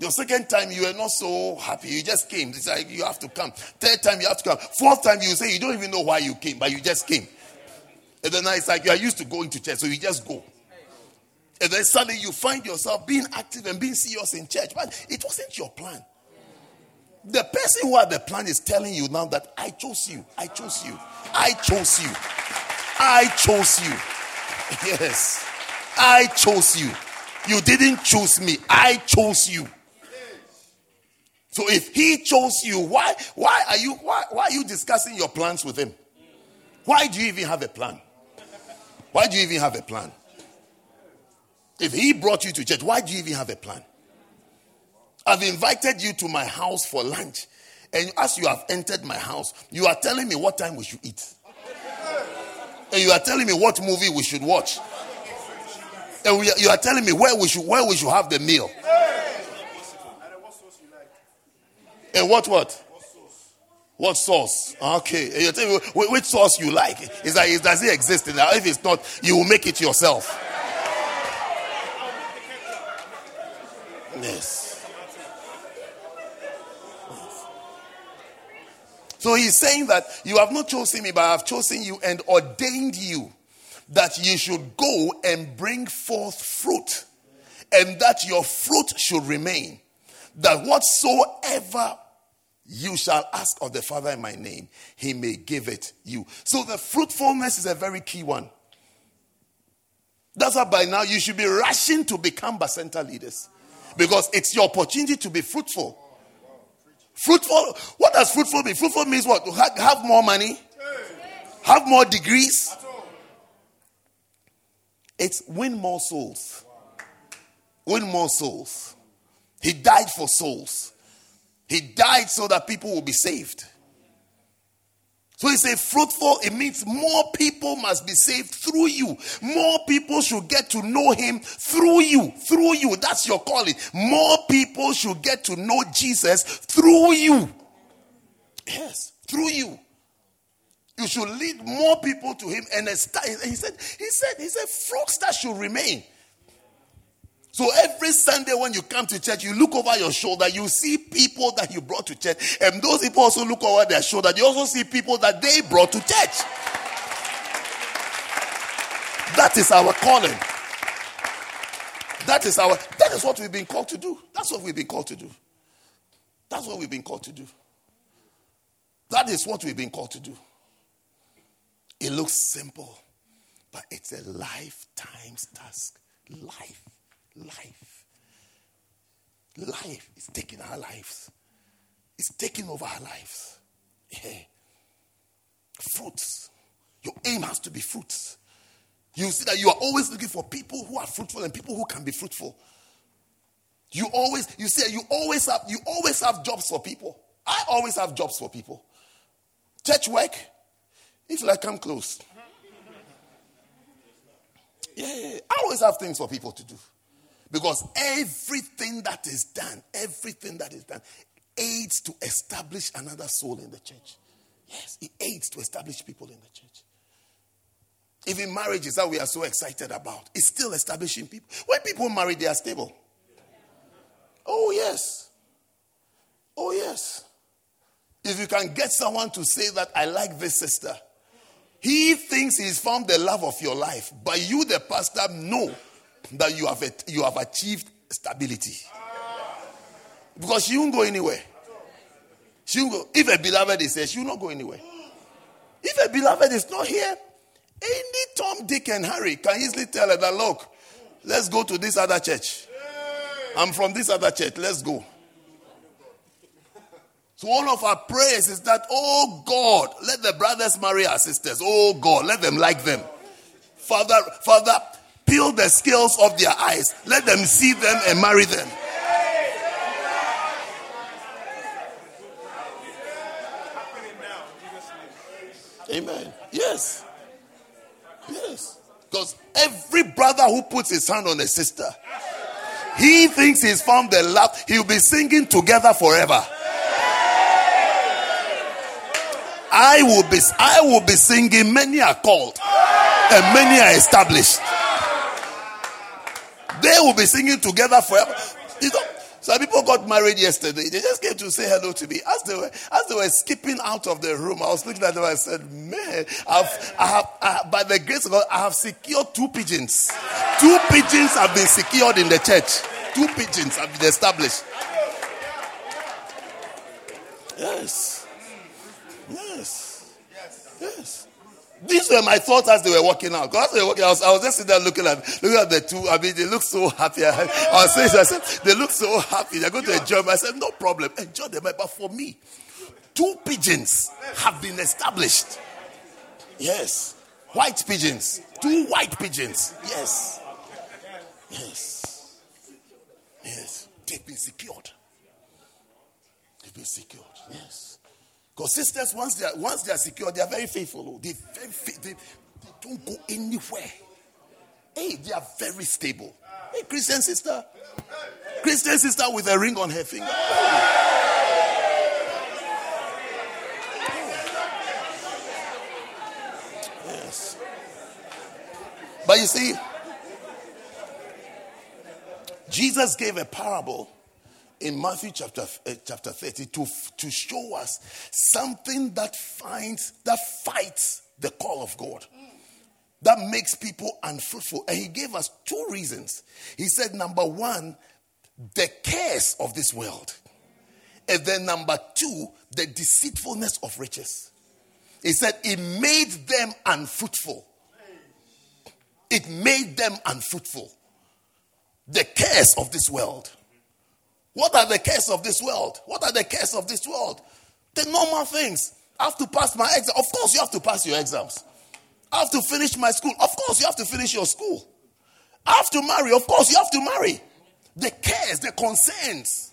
Your second time, you were not so happy. You just came. It's like you have to come. Third time, you have to come. Fourth time, you say you don't even know why you came, but you just came. And then it's like you are used to going to church, so you just go. And then suddenly you find yourself being active and being serious in church. But it wasn't your plan. The person who had the plan is telling you now that I chose you. I chose you. I chose you. I chose you. Yes. I chose you. You didn't choose me. I chose you. So if he chose you, why why are you why, why are you discussing your plans with him? Why do you even have a plan? Why do you even have a plan? If he brought you to church, why do you even have a plan? I've invited you to my house for lunch. And as you have entered my house, you are telling me what time we should eat. And you are telling me what movie we should watch. And we, you are telling me where we should where we should have the meal. And what what? What sauce? Okay. And you're telling me which sauce you like. Is that is, does it exist? If it's not, you will make it yourself. Yes. So he's saying that you have not chosen me, but I have chosen you and ordained you that you should go and bring forth fruit, and that your fruit should remain. That whatsoever you shall ask of the Father in my name, he may give it you. So the fruitfulness is a very key one. That's why by now you should be rushing to become Bacenta leaders because it's your opportunity to be fruitful. Fruitful, what does fruitful mean? Fruitful means what? To have more money, have more degrees. It's win more souls. Win more souls. He died for souls. He died so that people will be saved. So he said, fruitful, it means more people must be saved through you. More people should get to know him through you. Through you. That's your calling. More people should get to know Jesus through you. Yes, through you. You should lead more people to him. And he said, he said, he said, fruits that should remain. So every Sunday when you come to church, you look over your shoulder, you see people that you brought to church, and those people also look over their shoulder. You also see people that they brought to church. That is our calling. That is our that is what we've been called to do. That's what we've been called to do. That's what we've been called to do. That is what we've been called to do. It looks simple, but it's a lifetime's task. Life life. Life is taking our lives. It's taking over our lives. Yeah. Fruits. Your aim has to be fruits. You see that you are always looking for people who are fruitful and people who can be fruitful. You always, you see, you always have, you always have jobs for people. I always have jobs for people. Church work, if like come close. Yeah, I always have things for people to do. Because everything that is done, everything that is done, aids to establish another soul in the church. Yes, it aids to establish people in the church. Even marriages that we are so excited about, it's still establishing people. When people marry, they are stable. Oh, yes. Oh, yes. If you can get someone to say that, I like this sister, he thinks he's found the love of your life, but you, the pastor, know that you have, you have achieved stability. Because she won't go anywhere. She won't go. If a beloved is here, she will not go anywhere. If a beloved is not here, any Tom, Dick, and Harry can easily tell her that, look, let's go to this other church. I'm from this other church. Let's go. So one of our prayers is that, oh God, let the brothers marry our sisters. Oh God, let them like them. Father, Father, peel the scales of their eyes. Let them see them and marry them. Amen. Yes. Yes. Because every brother who puts his hand on a sister, he thinks he's found the love. He'll be singing together forever. I will be I will be singing, many are called, and many are established. They will be singing together forever. You know, some people got married yesterday. They just came to say hello to me. As they were, as they were skipping out of the room, I was looking at them and I said, Man, I've, I have, I, by the grace of God, I have secured two pigeons. Two pigeons have been secured in the church. Two pigeons have been established. Yes. Yes. Yes. These were my thoughts as they were walking out. Because they were walking, I was, I was just sitting there looking at looking at the two. I mean, they look so happy. I, I was saying, I said, they look so happy. They're going to enjoy. I said, no problem, enjoy them. Eh, but for me, two pigeons have been established. Yes, white pigeons, two white pigeons. Yes, yes, yes. They've been secured. They've been secured. Yes. Because sisters, once they are once they are secure, they are very faithful. Oh. They, very they, they don't go anywhere. Hey, they are very stable. Hey, Christian sister, Christian sister with a ring on her finger. Yes. But you see, Jesus gave a parable in Matthew chapter, uh, chapter 30 to, to show us something that finds, that fights the call of God. That makes people unfruitful. And he gave us two reasons. He said, number one, the cares of this world. And then number two, the deceitfulness of riches. He said, it made them unfruitful. It made them unfruitful. The cares of this world. What are the cares of this world? What are the cares of this world? The normal things. I have to pass my exam. Of course, you have to pass your exams. I have to finish my school. Of course, you have to finish your school. I have to marry. Of course, you have to marry. The cares, the concerns,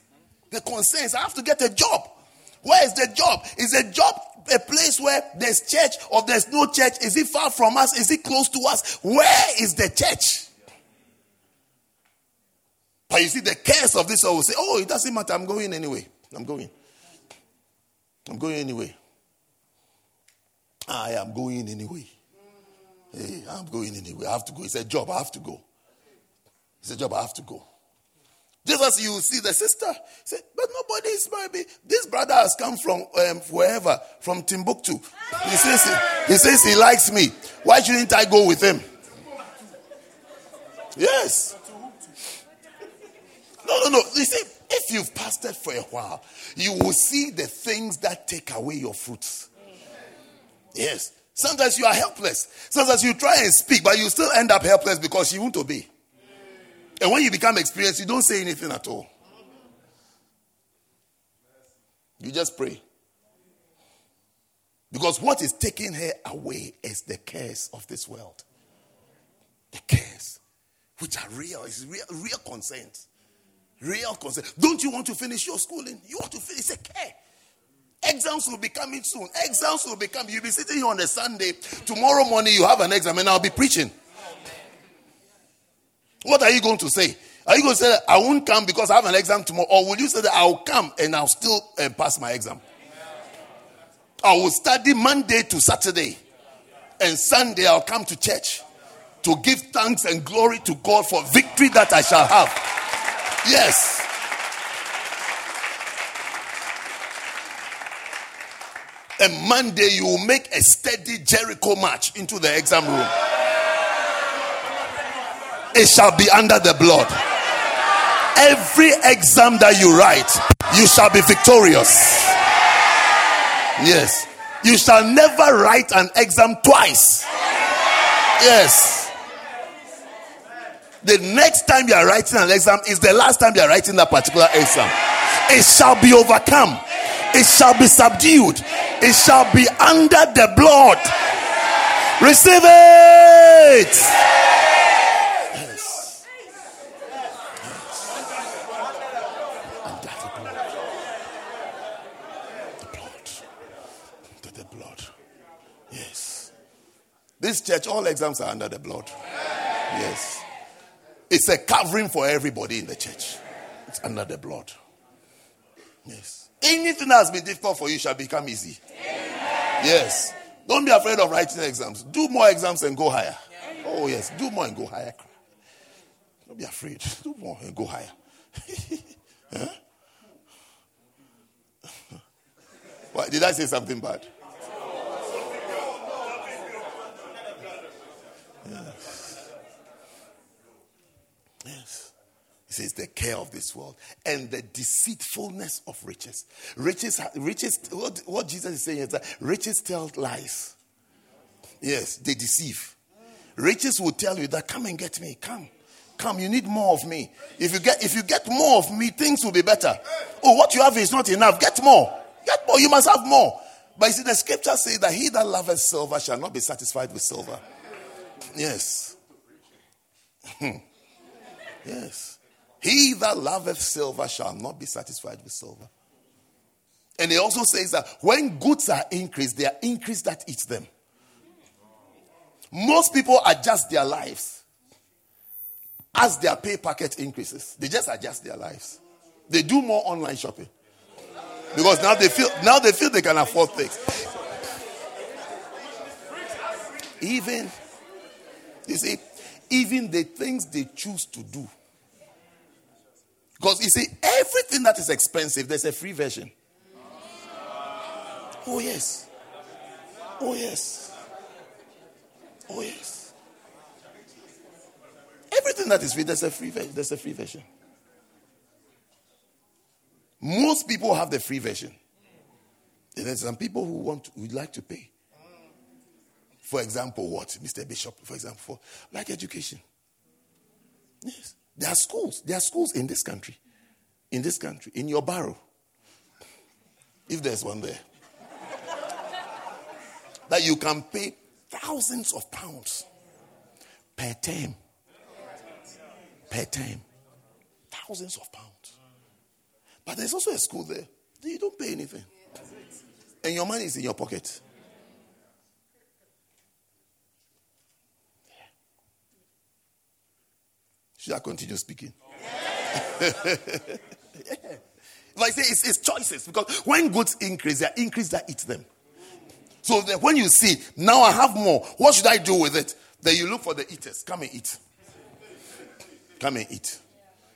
the concerns. I have to get a job. Where is the job? Is a job a place where there's church or there's no church? Is it far from us? Is it close to us? Where is the church? But you see, the cares of this will say, Oh, it doesn't matter. I'm going anyway. I'm going. I'm going anyway. I am going anyway. Hey, I'm going anyway. I have to go. It's a job. I have to go. It's a job. I have to go. Just as you see the sister, say, but nobody is maybe this brother has come from um, wherever, from Timbuktu. He says he, he says he likes me. Why shouldn't I go with him? Yes. No, no, no. You see, if you've pastored for a while, you will see the things that take away your fruits. Yes. Sometimes you are helpless. Sometimes you try and speak, but you still end up helpless because you won't obey. And when you become experienced, you don't say anything at all. You just pray. Because what is taking her away is the cares of this world. The cares, which are real, it's real, real concerns. Real concern. Don't you want to finish your schooling? You want to finish a care. Exams will be coming soon. Exams will be coming. You'll be sitting here on a Sunday. Tomorrow morning you have an exam and I'll be preaching. What are you going to say? Are you going to say that I won't come because I have an exam tomorrow? Or will you say that I'll come and I'll still uh, pass my exam? I will study Monday to Saturday. And Sunday I'll come to church to give thanks and glory to God for victory that I shall have. Yes. And Monday you will make a steady Jericho march into the exam room. It shall be under the blood. Every exam that you write, you shall be victorious. Yes. You shall never write an exam twice. Yes. The next time you are writing an exam is the last time you are writing that particular exam. It shall be overcome. It shall be subdued. It shall be under the blood. Receive it. Yes. The blood. Under the blood. Yes. This church, all exams are under the blood. Yes. It's a covering for everybody in the church. It's under the blood. Yes. Anything that has been difficult for you shall become easy. Yes. Don't be afraid of writing exams. Do more exams and go higher. Oh, yes. Do more and go higher. Don't be afraid. Do more and go higher. huh? Did I say something bad? Yes. He says the care of this world and the deceitfulness of riches. Riches, riches. What, what Jesus is saying is that riches tell lies. Yes, they deceive. Riches will tell you that come and get me, come, come. You need more of me. If you get if you get more of me, things will be better. Oh, what you have is not enough. Get more. Get more. You must have more. But you see, the scripture says that he that loveth silver shall not be satisfied with silver. Yes. Hmm. Yes. He that loveth silver shall not be satisfied with silver. And he also says that when goods are increased, they are increased that eats them. Most people adjust their lives as their pay packet increases. They just adjust their lives. They do more online shopping. Because now they feel now they feel they can afford things. Even you see, even the things they choose to do because you see, everything that is expensive, there's a free version. Oh, yes. Oh, yes. Oh, yes. Everything that is free, there's a free, there's a free version. Most people have the free version. There's some people who want would like to pay. For example, what? Mr. Bishop, for example, like education. Yes. There are schools. There are schools in this country. In this country. In your barrow. If there's one there. that you can pay thousands of pounds per term. Per term. Thousands of pounds. But there's also a school there. You don't pay anything. And your money is in your pocket. Should I continue speaking? yeah. Like I say, it's, it's, choices because when goods increase, they increase that eats them. So that when you see, now I have more, what should I do with it? Then you look for the eaters. Come and eat. Come and eat.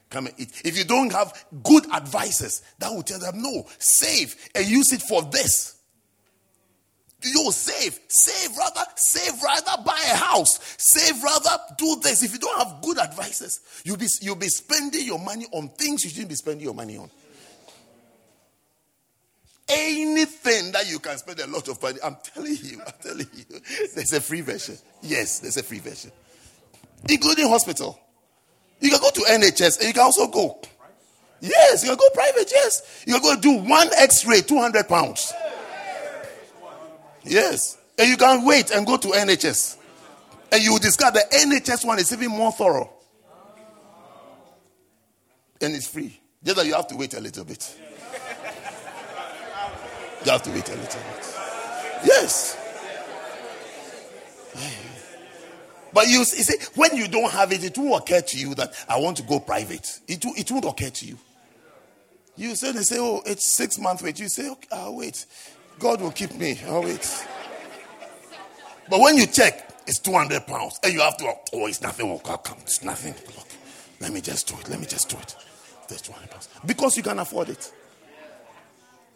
Come and eat. If you don't have good advices, that will tell them, no, save and use it for this. You save, save rather, save rather buy a house, save rather do this. If you don't have good advices, you'll be you'll be spending your money on things you shouldn't be spending your money on. Anything that you can spend a lot of money, I'm telling you, I'm telling you, there's a free version. Yes, there's a free version, including hospital. You can go to NHS and you can also go. Yes, you can go private. Yes, you can go do one X-ray, two hundred pounds. Yes. And you can wait and go to NHS. And you will discover the NHS one is even more thorough. And it's free. Just that you have to wait a little bit. You have to wait a little bit. Yes. But you, see, when you don't have it, it won't occur to you that I want to go private. It, it won't occur to you. You say, they say, oh, it's six months wait. You say, okay, I'll wait. God will keep me. I'll wait. But when you check, it's 200 pounds. And you have to, oh, it's nothing. Oh, come, it's nothing. Look, let me just do it. Let me just do it. There's 200 pounds. Because you can afford it.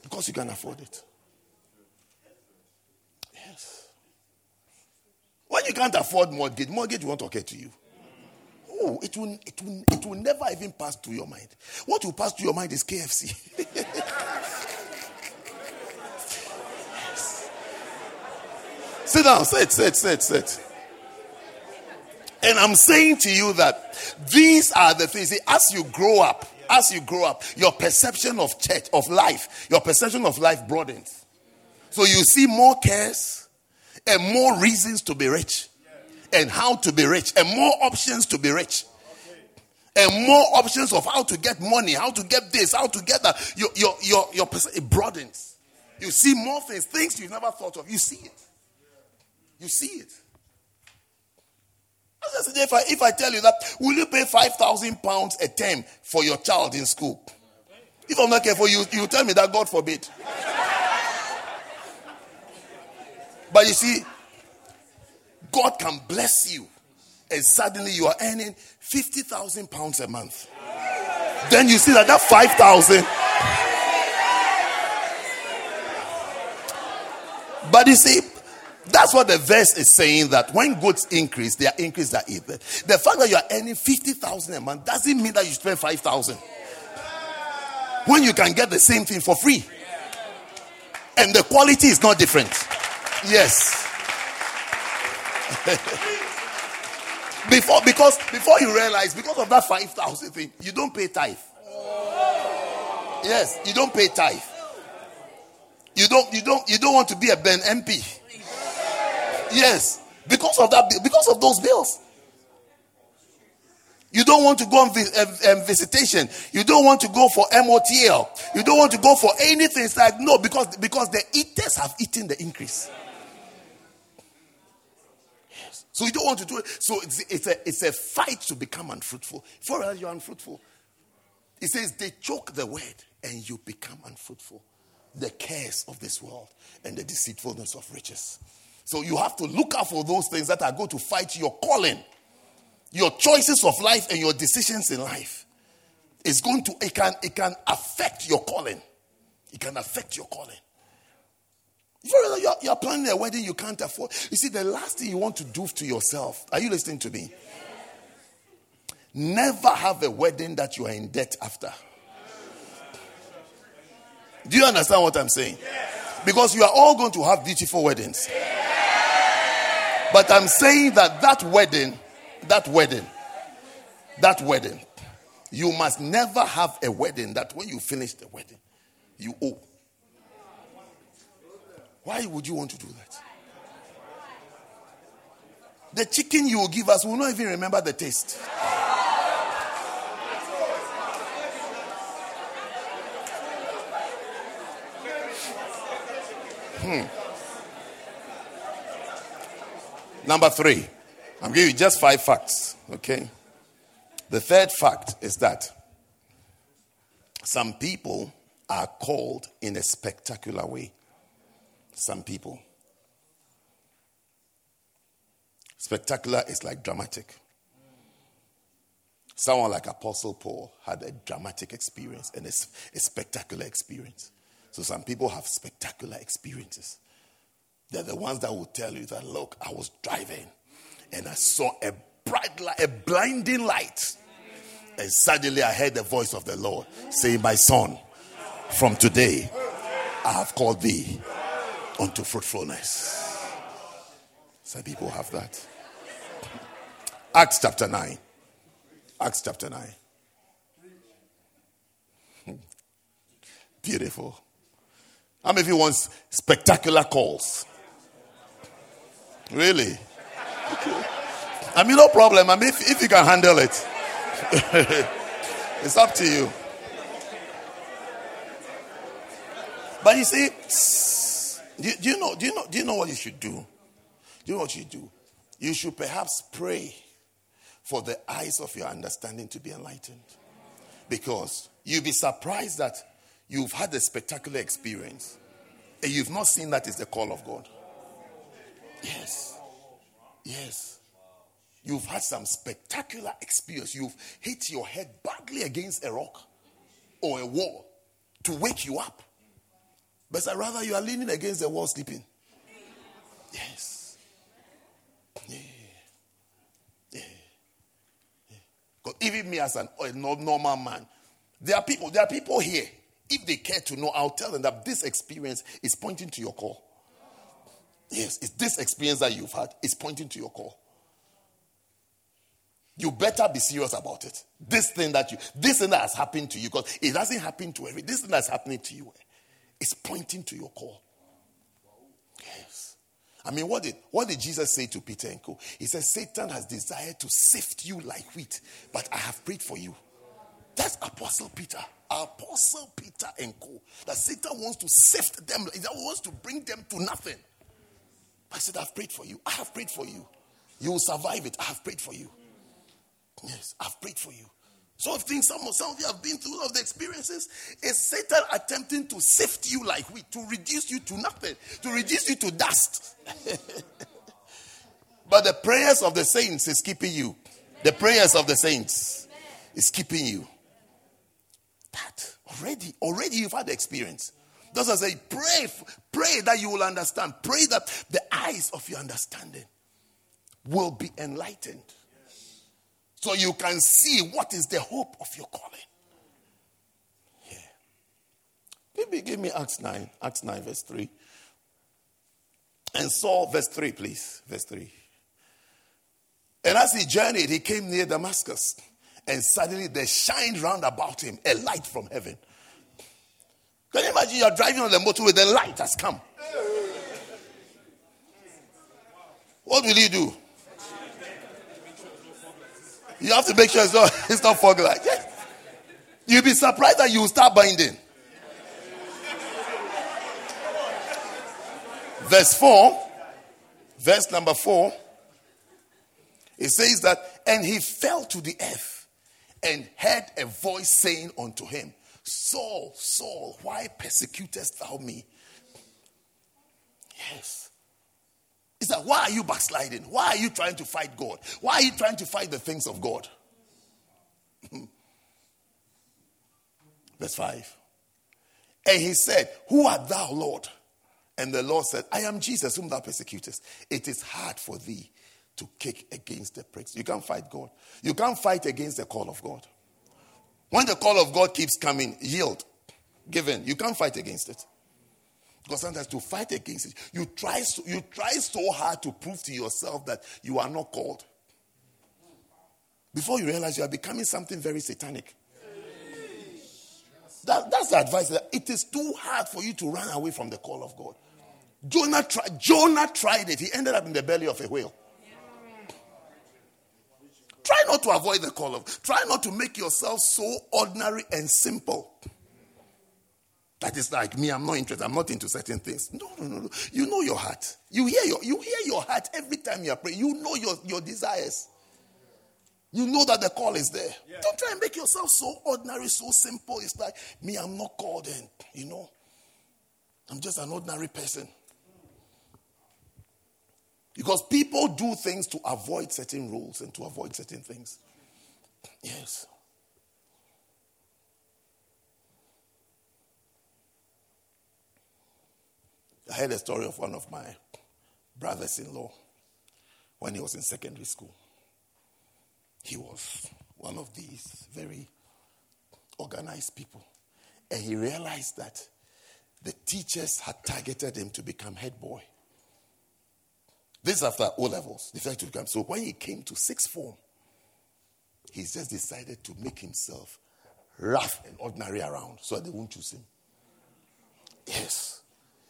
Because you can afford it. Yes. When you can't afford mortgage, mortgage won't occur to you. Oh, it will, it will, it will never even pass through your mind. What will pass through your mind is KFC. Sit down, sit, sit, sit, sit. And I'm saying to you that these are the things. See, as you grow up, as you grow up, your perception of church, of life, your perception of life broadens. So you see more cares and more reasons to be rich, and how to be rich, and more options to be rich, and more options of how to get money, how to get this, how to get that. Your your your your it broadens. You see more things, things you never thought of. You see it. You see it. If I, if I tell you that, will you pay 5,000 pounds a term for your child in school? If I'm not careful, you, you tell me that God forbid. but you see, God can bless you, and suddenly you are earning 50,000 pounds a month. Then you see that that 5,000. But you see, that's what the verse is saying that when goods increase, they are increased that even. The fact that you are earning 50,000 a month doesn't mean that you spend 5,000. When you can get the same thing for free. And the quality is not different. Yes. before because before you realize because of that 5,000 thing, you don't pay tithe. Yes, you don't pay tithe. You don't you don't you don't want to be a Ben MP. Yes. Because of that, because of those bills. You don't want to go on um, visitation. You don't want to go for MOTL. You don't want to go for anything. It's like, no, because, because the eaters have eaten the increase. Yes. So you don't want to do it. So it's, it's, a, it's a fight to become unfruitful. For else you're unfruitful. It says they choke the word and you become unfruitful. The cares of this world and the deceitfulness of riches. So you have to look out for those things that are going to fight your calling, your choices of life, and your decisions in life. It's going to, it can, it can affect your calling. It can affect your calling. You're, you're planning a wedding you can't afford. You see, the last thing you want to do to yourself, are you listening to me? Never have a wedding that you are in debt after. Do you understand what I'm saying? Because you are all going to have beautiful weddings. But I'm saying that that wedding, that wedding, that wedding, you must never have a wedding that when you finish the wedding, you owe. Why would you want to do that? The chicken you will give us will not even remember the taste. Hmm. Number three, I'm giving you just five facts, okay? The third fact is that some people are called in a spectacular way. Some people. Spectacular is like dramatic. Someone like Apostle Paul had a dramatic experience and a, a spectacular experience. So some people have spectacular experiences. They're the ones that will tell you that, look, I was driving and I saw a bright light, a blinding light. And suddenly I heard the voice of the Lord saying, My son, from today I have called thee unto fruitfulness. Some people have that. Acts chapter 9. Acts chapter 9. Beautiful. How many of you want spectacular calls? Really? I mean, no problem. I mean, if, if you can handle it, it's up to you. But you see, do do you, know? Do you know? Do you know what you should do? Do you know what you do? you should perhaps pray for the eyes of your understanding to be enlightened. Because you'll be surprised that you've had a spectacular experience and you've not seen that is the call of God. Yes. Yes. You've had some spectacular experience. You've hit your head badly against a rock or a wall to wake you up. But rather you are leaning against the wall sleeping. Yes. Yeah. Yeah. yeah. Because even me as an, a normal man, there are people, there are people here. If they care to know, I'll tell them that this experience is pointing to your call. Yes, it's this experience that you've had is pointing to your call. You better be serious about it. This thing that you, this thing that has happened to you, because it doesn't happen to every, this thing that's happening to you eh, is pointing to your call. Yes. I mean, what did, what did Jesus say to Peter and Co? He said, Satan has desired to sift you like wheat, but I have prayed for you. That's Apostle Peter. Apostle Peter and Co. That Satan wants to sift them, he wants to bring them to nothing. I said, I've prayed for you. I have prayed for you. You will survive it. I have prayed for you. Yes, I've prayed for you. So I think some of, some of you have been through all of the experiences. Is Satan attempting to sift you like wheat, to reduce you to nothing, to reduce you to dust? but the prayers of the saints is keeping you. The prayers of the saints is keeping you. That already, already you've had the experience. That's why I say, pray, pray that you will understand. Pray that the eyes of your understanding will be enlightened. So you can see what is the hope of your calling. Yeah. Maybe give me Acts 9, Acts 9, verse 3. And Saul, verse 3, please. Verse 3. And as he journeyed, he came near Damascus. And suddenly there shined round about him a light from heaven. Can you imagine you're driving on the motorway, the light has come. What will you do? You have to make sure it's not, it's not fog light. You'll be surprised that you will start binding. Verse 4, verse number 4, it says that, and he fell to the earth and heard a voice saying unto him, Saul, Saul, why persecutest thou me? Yes. It's like, why are you backsliding? Why are you trying to fight God? Why are you trying to fight the things of God? Verse 5. And he said, Who art thou, Lord? And the Lord said, I am Jesus, whom thou persecutest. It is hard for thee to kick against the pricks. You can't fight God. You can't fight against the call of God. When the call of God keeps coming, yield, give in. You can't fight against it. Because sometimes to fight against it, you try, so, you try so hard to prove to yourself that you are not called. Before you realize you are becoming something very satanic. That, that's the advice. That it is too hard for you to run away from the call of God. Jonah, tried. Jonah tried it. He ended up in the belly of a whale. Try not to avoid the call of. Try not to make yourself so ordinary and simple. That is like me, I'm not interested, I'm not into certain things. No, no, no, no. You know your heart. You hear your, you hear your heart every time you are praying. You know your, your desires. You know that the call is there. Yeah. Don't try and make yourself so ordinary, so simple. It's like, me, I'm not called in, you know. I'm just an ordinary person. Because people do things to avoid certain rules and to avoid certain things. Yes. I heard a story of one of my brothers in law when he was in secondary school. He was one of these very organized people. And he realized that the teachers had targeted him to become head boy. This after O levels. Decided to become. So when he came to sixth form, he just decided to make himself rough and ordinary around so that they won't choose him. Yes.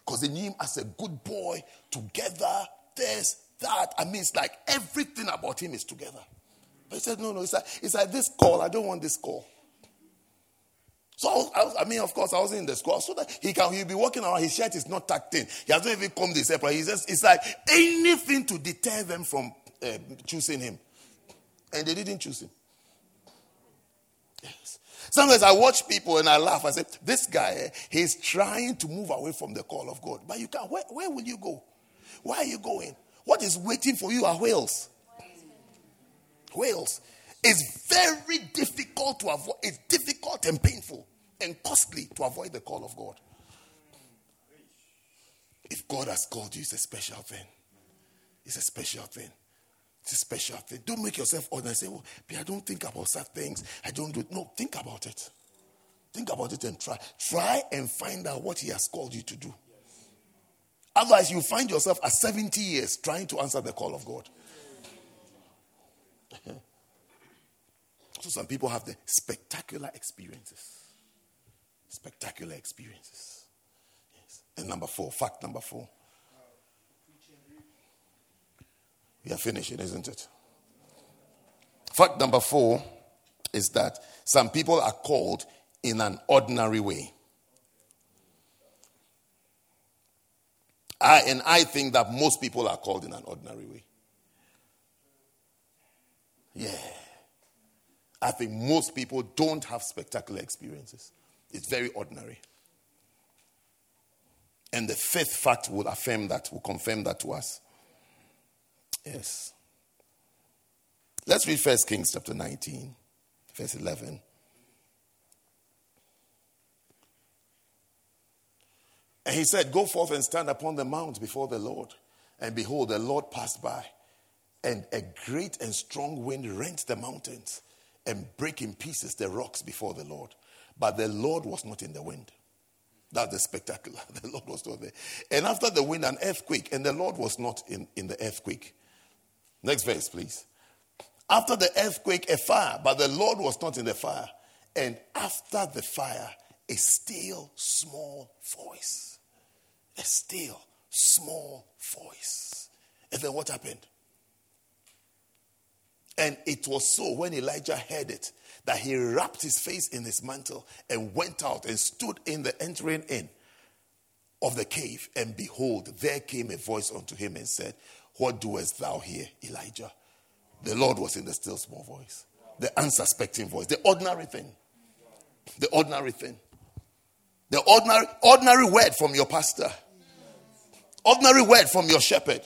Because they knew him as a good boy, together, this, that. I mean, it's like everything about him is together. But he said, no, no, it's like, it's like this call. I don't want this call. So I, I, mean, of course, I wasn't in the school so that he can he'll be walking around. His shirt is not tucked in. He hasn't even combed his hair. He's just it's like anything to deter them from uh, choosing him. And they didn't choose him. Yes. Sometimes I watch people and I laugh. I say, This guy, he's trying to move away from the call of God. But you can't. Where, where will you go? Why are you going? What is waiting for you are whales. whales. It's very difficult to avoid. It's difficult and painful and costly to avoid the call of God. If God has called you, it's a special thing. It's a special thing. It's a special thing. Don't make yourself ordinary. Say, oh, well, I don't think about such things. I don't do it. No, think about it. Think about it and try. Try and find out what He has called you to do. Otherwise, you find yourself at 70 years trying to answer the call of God. So some people have the spectacular experiences. Spectacular experiences. Yes. And number four, fact number four. We are finishing, isn't it? Fact number four is that some people are called in an ordinary way. I, and I think that most people are called in an ordinary way. Yeah. I think most people don't have spectacular experiences. It's very ordinary. And the fifth fact will affirm that, will confirm that to us. Yes. Let's read First Kings chapter 19, verse 11. And he said, Go forth and stand upon the mount before the Lord. And behold, the Lord passed by, and a great and strong wind rent the mountains and break in pieces the rocks before the Lord. But the Lord was not in the wind. That's the spectacular. The Lord was not there. And after the wind, an earthquake, and the Lord was not in, in the earthquake. Next verse, please. After the earthquake, a fire, but the Lord was not in the fire. And after the fire, a still small voice. A still small voice. And then what happened? And it was so when Elijah heard it that he wrapped his face in his mantle and went out and stood in the entering in of the cave. And behold, there came a voice unto him and said, What doest thou here, Elijah? The Lord was in the still small voice, the unsuspecting voice, the ordinary thing. The ordinary thing. The ordinary, ordinary word from your pastor, ordinary word from your shepherd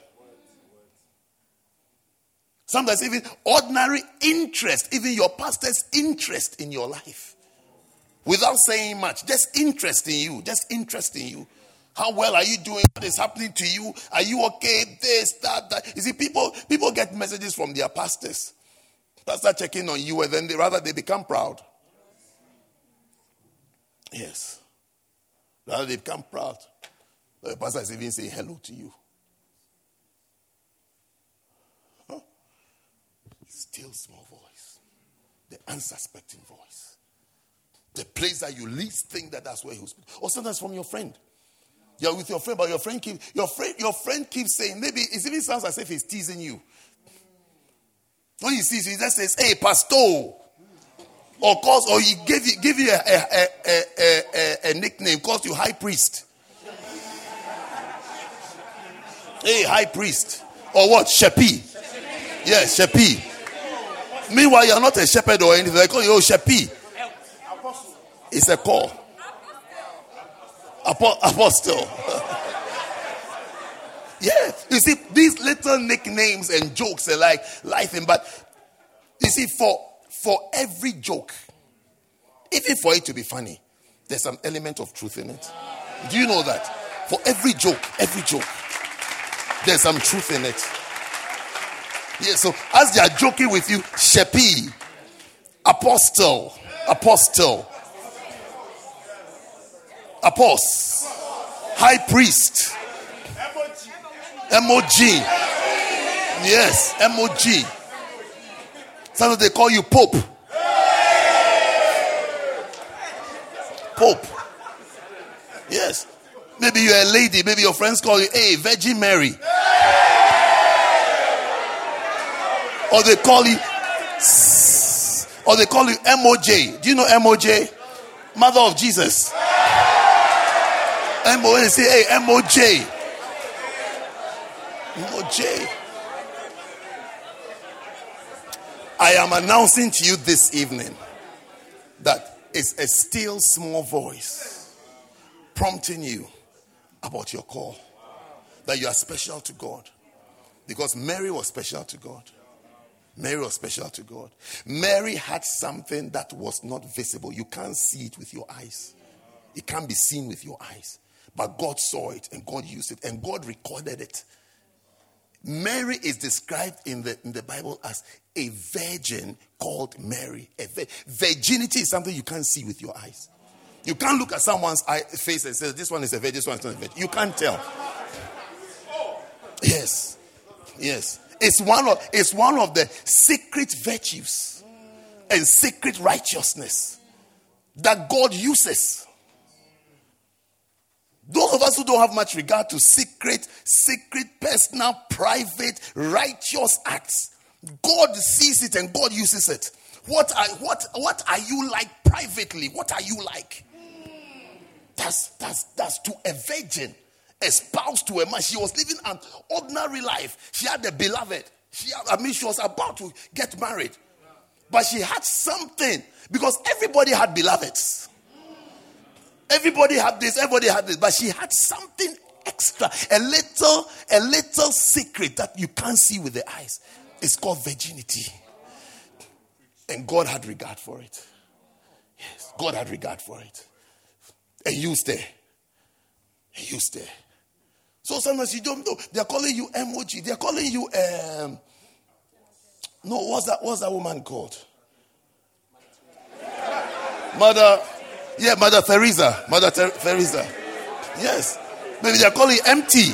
Sometimes even ordinary interest, even your pastor's interest in your life. Without saying much, just interest in you, just interest in you. How well are you doing? What is happening to you? Are you okay? This, that, that. You see, people people get messages from their pastors. Pastor checking on you, and then they rather they become proud. Yes. Rather they become proud. The pastor is even saying hello to you. Still small voice, the unsuspecting voice, the place that you least think that that's where he was. Or sometimes from your friend. You're with your friend, but your friend keep your friend your friend keeps saying maybe it even sounds as if he's teasing you. When he sees you, he just says, "Hey, pastor," or calls, or he give you give you a, a, a, a, a nickname, calls you high priest. hey, high priest, or what? Shepi. Yes, Shepi. Meanwhile, you are not a shepherd or anything. They call you a Shepi. It's a call. Apostle. yeah. You see, these little nicknames and jokes are like life in, but you see, for for every joke, even for it to be funny, there's some element of truth in it. Do you know that? For every joke, every joke, there's some truth in it. Yeah, so as they are joking with you, Shepi, apostle, apostle, apostle, high priest, MOG. Yes, MOG. Sometimes they call you Pope. Pope. Yes. Maybe you're a lady. Maybe your friends call you, hey, Virgin Mary. Or they call you, or they call you MOJ. Do you know MOJ? Mother of Jesus. MOJ. Say, hey, MOJ. MOJ. I am announcing to you this evening that it's a still small voice prompting you about your call. That you are special to God. Because Mary was special to God. Mary was special to God. Mary had something that was not visible. You can't see it with your eyes, it can't be seen with your eyes. But God saw it and God used it and God recorded it. Mary is described in the, in the Bible as a virgin called Mary. virginity is something you can't see with your eyes. You can't look at someone's eye, face and say, This one is a virgin, this one is not a virgin. You can't tell. Yes. Yes. It's one of, it's one of the secret virtues and secret righteousness that God uses. Those of us who don't have much regard to secret, secret, personal, private, righteous acts, God sees it and God uses it. What are, what, what are you like privately? What are you like? That's, that's, that's to a virgin, a spouse to a man. She was living an ordinary life. She had a beloved. She, I mean, she was about to get married. But she had something because everybody had beloveds. Everybody had this, everybody had this, but she had something extra, a little, a little secret that you can't see with the eyes. It's called virginity. And God had regard for it. Yes, God had regard for it. And there. And used there. So sometimes you don't know. They're calling you emoji. They're calling you um no, what's that what's that woman called? Mother yeah, Mother Teresa. Mother Ter- Teresa. Yes. Maybe they're calling empty.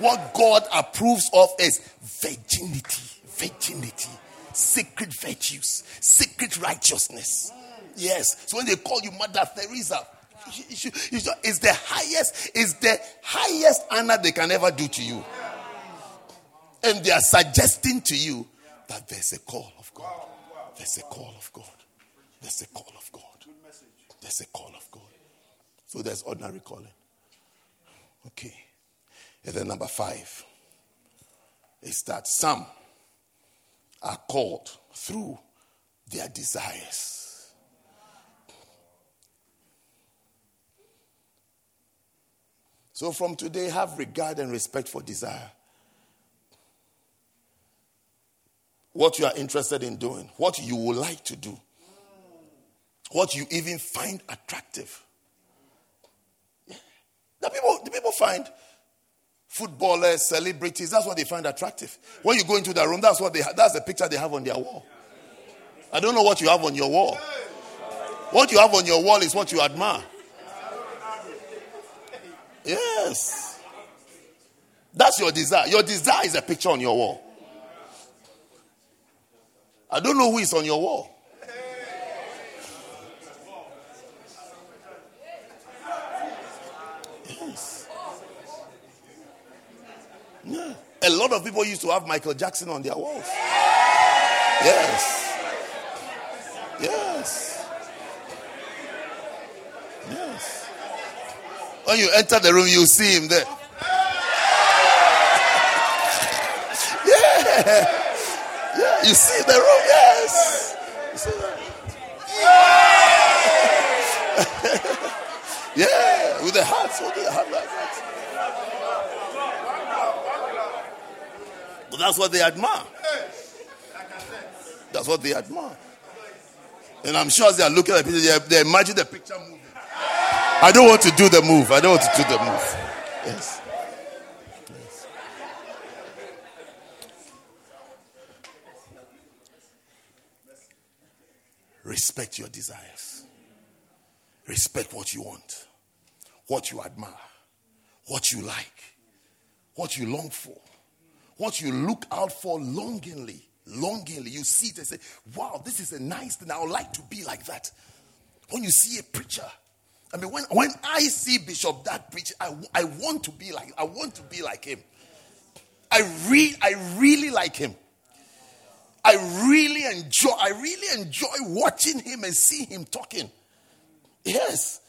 What God approves of is virginity, virginity, secret virtues, secret righteousness. Yes. So when they call you Mother Teresa, it's the highest, it's the highest honor they can ever do to you. And they are suggesting to you that there's a call of God. There's a call of God. There's a call of God. There's a call of God. So there's ordinary calling. Okay. And then number five is that some are called through their desires. So from today, have regard and respect for desire. what you are interested in doing, what you would like to do, what you even find attractive. The people, the people find footballers, celebrities, that's what they find attractive. When you go into the room, that's what they that's the picture they have on their wall. I don't know what you have on your wall. What you have on your wall is what you admire. Yes. That's your desire. Your desire is a picture on your wall. I don't know who is on your wall. Yes. Yeah. A lot of people used to have Michael Jackson on their walls. Yes. Yes. Yes. When you enter the room, you see him there. Yeah. Yeah, you see the room, yes. That? yeah, with the heart, holding the heart like that. But that's what they admire. That's what they admire. And I'm sure as they are looking at the picture, they imagine the picture moving. I don't want to do the move. I don't want to do the move. Yes. Respect your desires. Respect what you want, what you admire, what you like, what you long for, what you look out for longingly. Longingly, you see it and say, Wow, this is a nice thing. I would like to be like that. When you see a preacher, I mean, when, when I see Bishop Dag preach, I, I want to be like I want to be like him. I re, I really like him. I really enjoy, I really enjoy watching him and seeing him talking. Yes.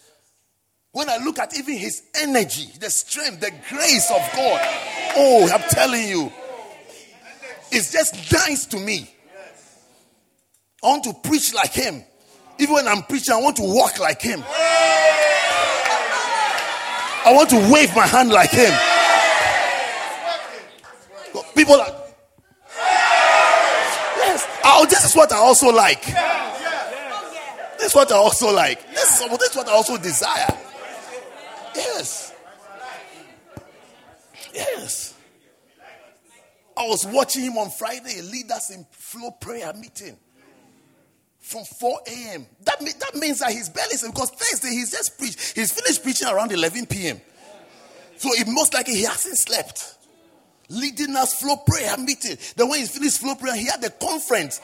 When I look at even his energy, the strength, the grace of God, Oh, I'm telling you. It's just nice to me. I want to preach like him. Even when I'm preaching, I want to walk like him. I want to wave my hand like him. People are. Yes. Oh, this is what I also like. This is what I also like. This is, this is what I also desire. Yes. Yes. I was watching him on Friday lead us in flow prayer meeting from 4 a.m. That, that means that he's barely because Thursday he's just preached. He's finished preaching around 11 p.m. So it most likely he hasn't slept. Leading us flow prayer meeting. Then when he finished flow prayer, he had a conference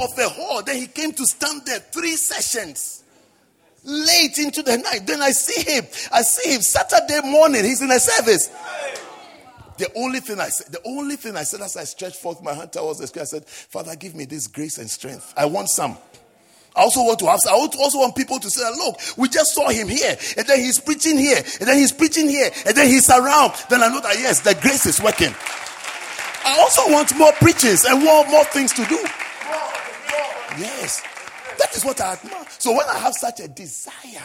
of a hall. Then he came to stand there three sessions. Late into the night. Then I see him. I see him Saturday morning. He's in a service. The only thing I said, the only thing I said as I stretched forth my hand towards the sky, I said, Father, give me this grace and strength. I want some. I also want to have, I also want people to say, look, we just saw him here, and then he's preaching here, and then he's preaching here, and then he's around. Then I know that yes, the grace is working. I also want more preachings and want more things to do. Yes. That is what I admire. So when I have such a desire,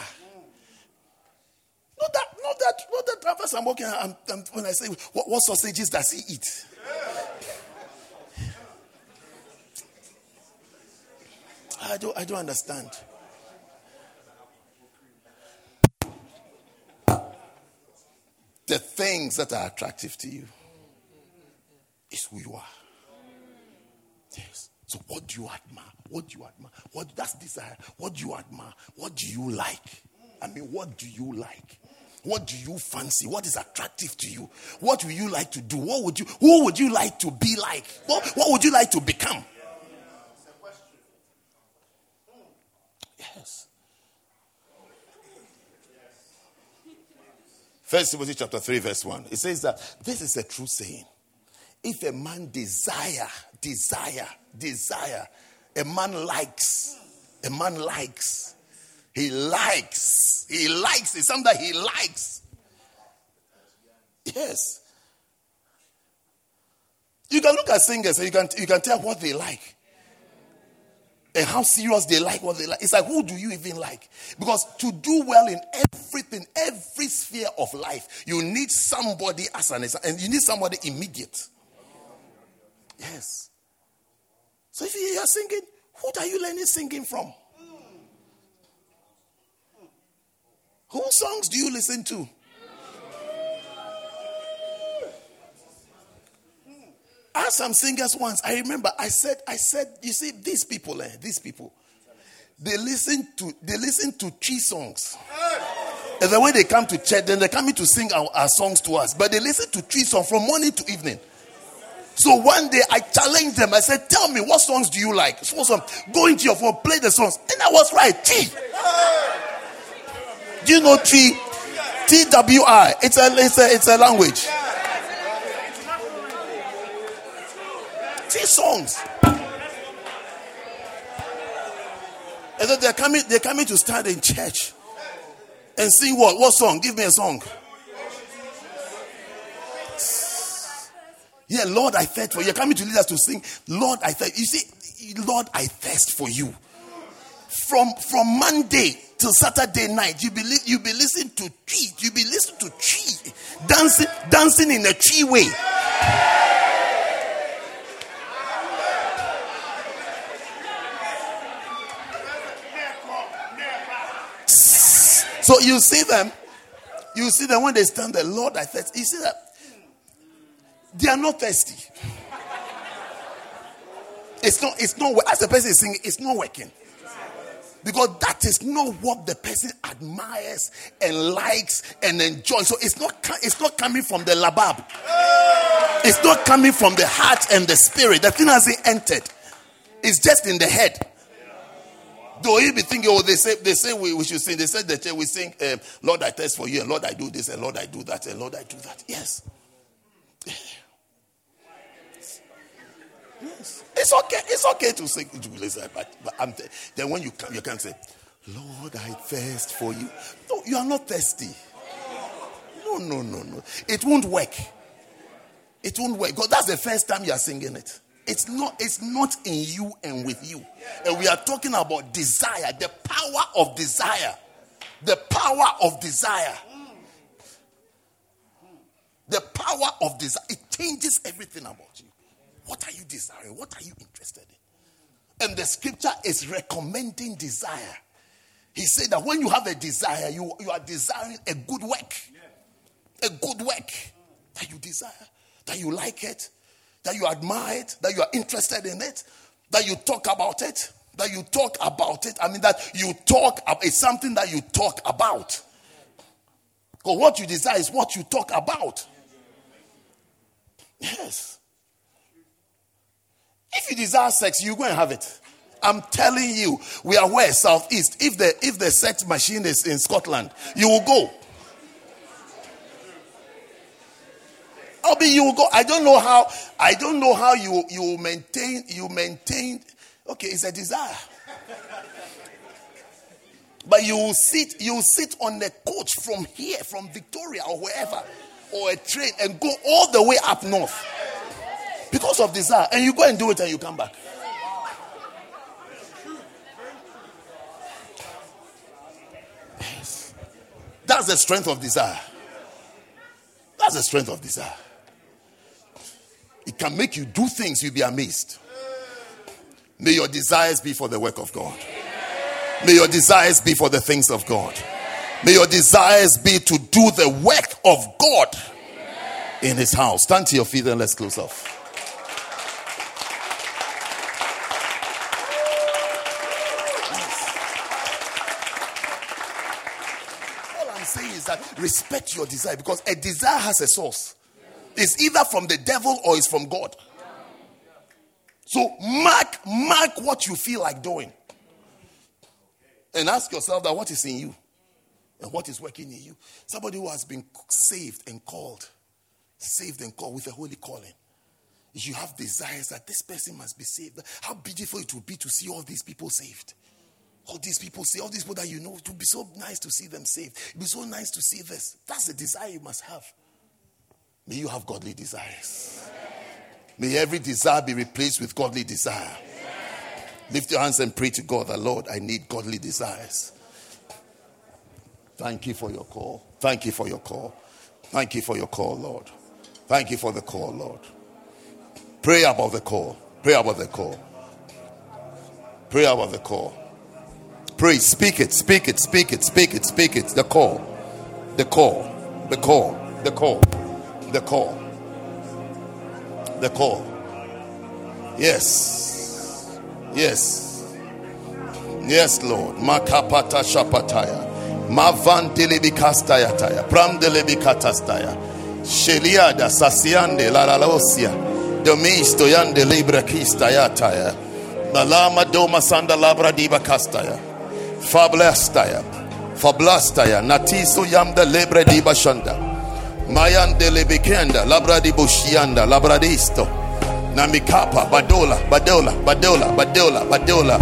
not that, not that, not that Travis I'm walking, I'm, I'm, when I say, what, what sausages does he eat? I don't, I don't understand. The things that are attractive to you is who you are. Yes. So what do you admire? What do you admire? What that's desire. What do you admire? What do you like? I mean, what do you like? What do you fancy? What is attractive to you? What would you like to do? What would you who would you like to be like? What, what would you like to become? Yes. First Timothy chapter 3, verse 1. It says that this is a true saying. If a man desire, desire, desire, a man likes, a man likes, he likes, he likes, it's something that he likes. Yes. You can look at singers and you can, you can tell what they like and how serious they like what they like. It's like, who do you even like? Because to do well in everything, every sphere of life, you need somebody as an and you need somebody immediate. Yes. So if you are singing, who are you learning singing from? Whose songs do you listen to? I some singers once. I remember I said, I said, you see, these people, eh, these people, they listen to they listen to three songs. And then when they come to church, then they're coming to sing our, our songs to us. But they listen to three songs from morning to evening. So one day I challenged them. I said, Tell me, what songs do you like? So some, go into your phone, play the songs. And I was right. T. Do you know Twi? T W I. It's a, it's a, it's a language. Twi songs. And then they're coming, they're coming to stand in church and sing what? What song? Give me a song. Yeah, Lord, I thirst for you. You're coming to lead us to sing. Lord, I thirst. You see, Lord, I thirst for you. From from Monday till Saturday night, you be you be listening to Twi. You be listening to Twi dancing dancing in a Twi way. So you see them, you see them when they stand there, Lord, I thirst. You see that they are not thirsty. It's not, it's not, as the person is singing, it's not working. Because that is not what the person admires and likes and enjoys. So it's not, it's not coming from the labab. It's not coming from the heart and the spirit. The thing hasn't entered. It's just in the head. Though you be thinking, oh, they say they say we, we should sing. They said that we sing, um, Lord, I test for you, and Lord, I do this, and Lord, I do that, and Lord, I do that. Yes. yes. It's okay. It's okay to sing Jubilee, but, but I'm th- then when you come, you can't say, Lord, I thirst for you. No, you are not thirsty. No, no, no, no. It won't work. It won't work. Because that's the first time you are singing it. It's not, it's not in you and with you. And we are talking about desire, the power of desire. The power of desire. The power of desire. It changes everything about you. What are you desiring? What are you interested in? And the scripture is recommending desire. He said that when you have a desire, you, you are desiring a good work. A good work that you desire, that you like it, that you admire it, that you are interested in it, that you talk about it, that you talk about it. I mean, that you talk, it's something that you talk about. Because what you desire is what you talk about. Yes. If you desire sex, you go and have it. I'm telling you, we are where southeast. If the if the sex machine is in Scotland, you will go. I'll be you will go. I don't know how. I don't know how you you maintain you maintain. Okay, it's a desire. But you will sit you will sit on the coach from here, from Victoria or wherever, or a train and go all the way up north because of desire. And you go and do it and you come back. That's the strength of desire. That's the strength of desire. It can make you do things you'll be amazed. May your desires be for the work of God. May your desires be for the things of God. May your desires be to do the work of God in his house. Stand to your feet and let's close off. that respect your desire because a desire has a source. It's either from the devil or it's from God. So mark, mark what you feel like doing. And ask yourself that what is in you and what is working in you. Somebody who has been saved and called, saved and called with a holy calling. You have desires that this person must be saved. How beautiful it would be to see all these people saved. All these people say, all these people that you know, it would be so nice to see them saved. It would be so nice to see this. That's the desire you must have. May you have godly desires. May every desire be replaced with godly desire. Lift your hands and pray to God that, Lord, I need godly desires. Thank you for your call. Thank you for your call. Thank you for your call, Lord. Thank you for the call, Lord. Pray about the call. Pray about the call. Pray about the call. Pray, speak it, speak it, speak it, speak it, speak it. The call, the call, the call, the call, the call, the call. Yes, yes, yes, Lord. Makapata shapataya, mavan delibikastaya taya, pram delibikatastaya, sheliada sasiande la la losia, domisto yande libra kistaya taya, malama doma sanda labra diba kastaya. Fablastaya. Fablastaya. Natiso yamda lebre di bashanda. Mayande lebekenda. Labra di bushianda. Labra di Labradisto. Namikapa. Badola. Badola. Badola. Badola. Badola.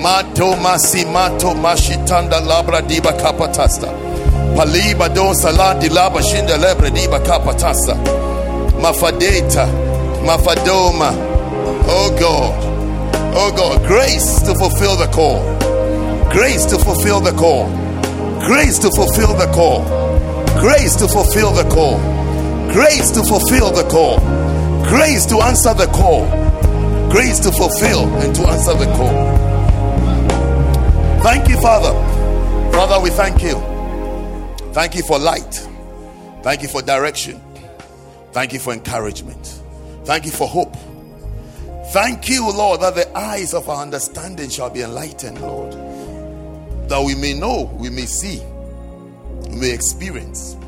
Mato masi mato mashitanda labra diba kapatasta. Paliba don saladi laba shinda lebre diba kapatasta. Mafadeta. Mafadoma. Oh God. Oh God. Grace to fulfill the call. Grace to fulfill the call. Grace to fulfill the call. Grace to fulfill the call. Grace to fulfill the call. Grace to answer the call. Grace to fulfill and to answer the call. Thank you, Father. Father, we thank you. Thank you for light. Thank you for direction. Thank you for encouragement. Thank you for hope. Thank you, Lord, that the eyes of our understanding shall be enlightened, Lord that we may know, we may see, we may experience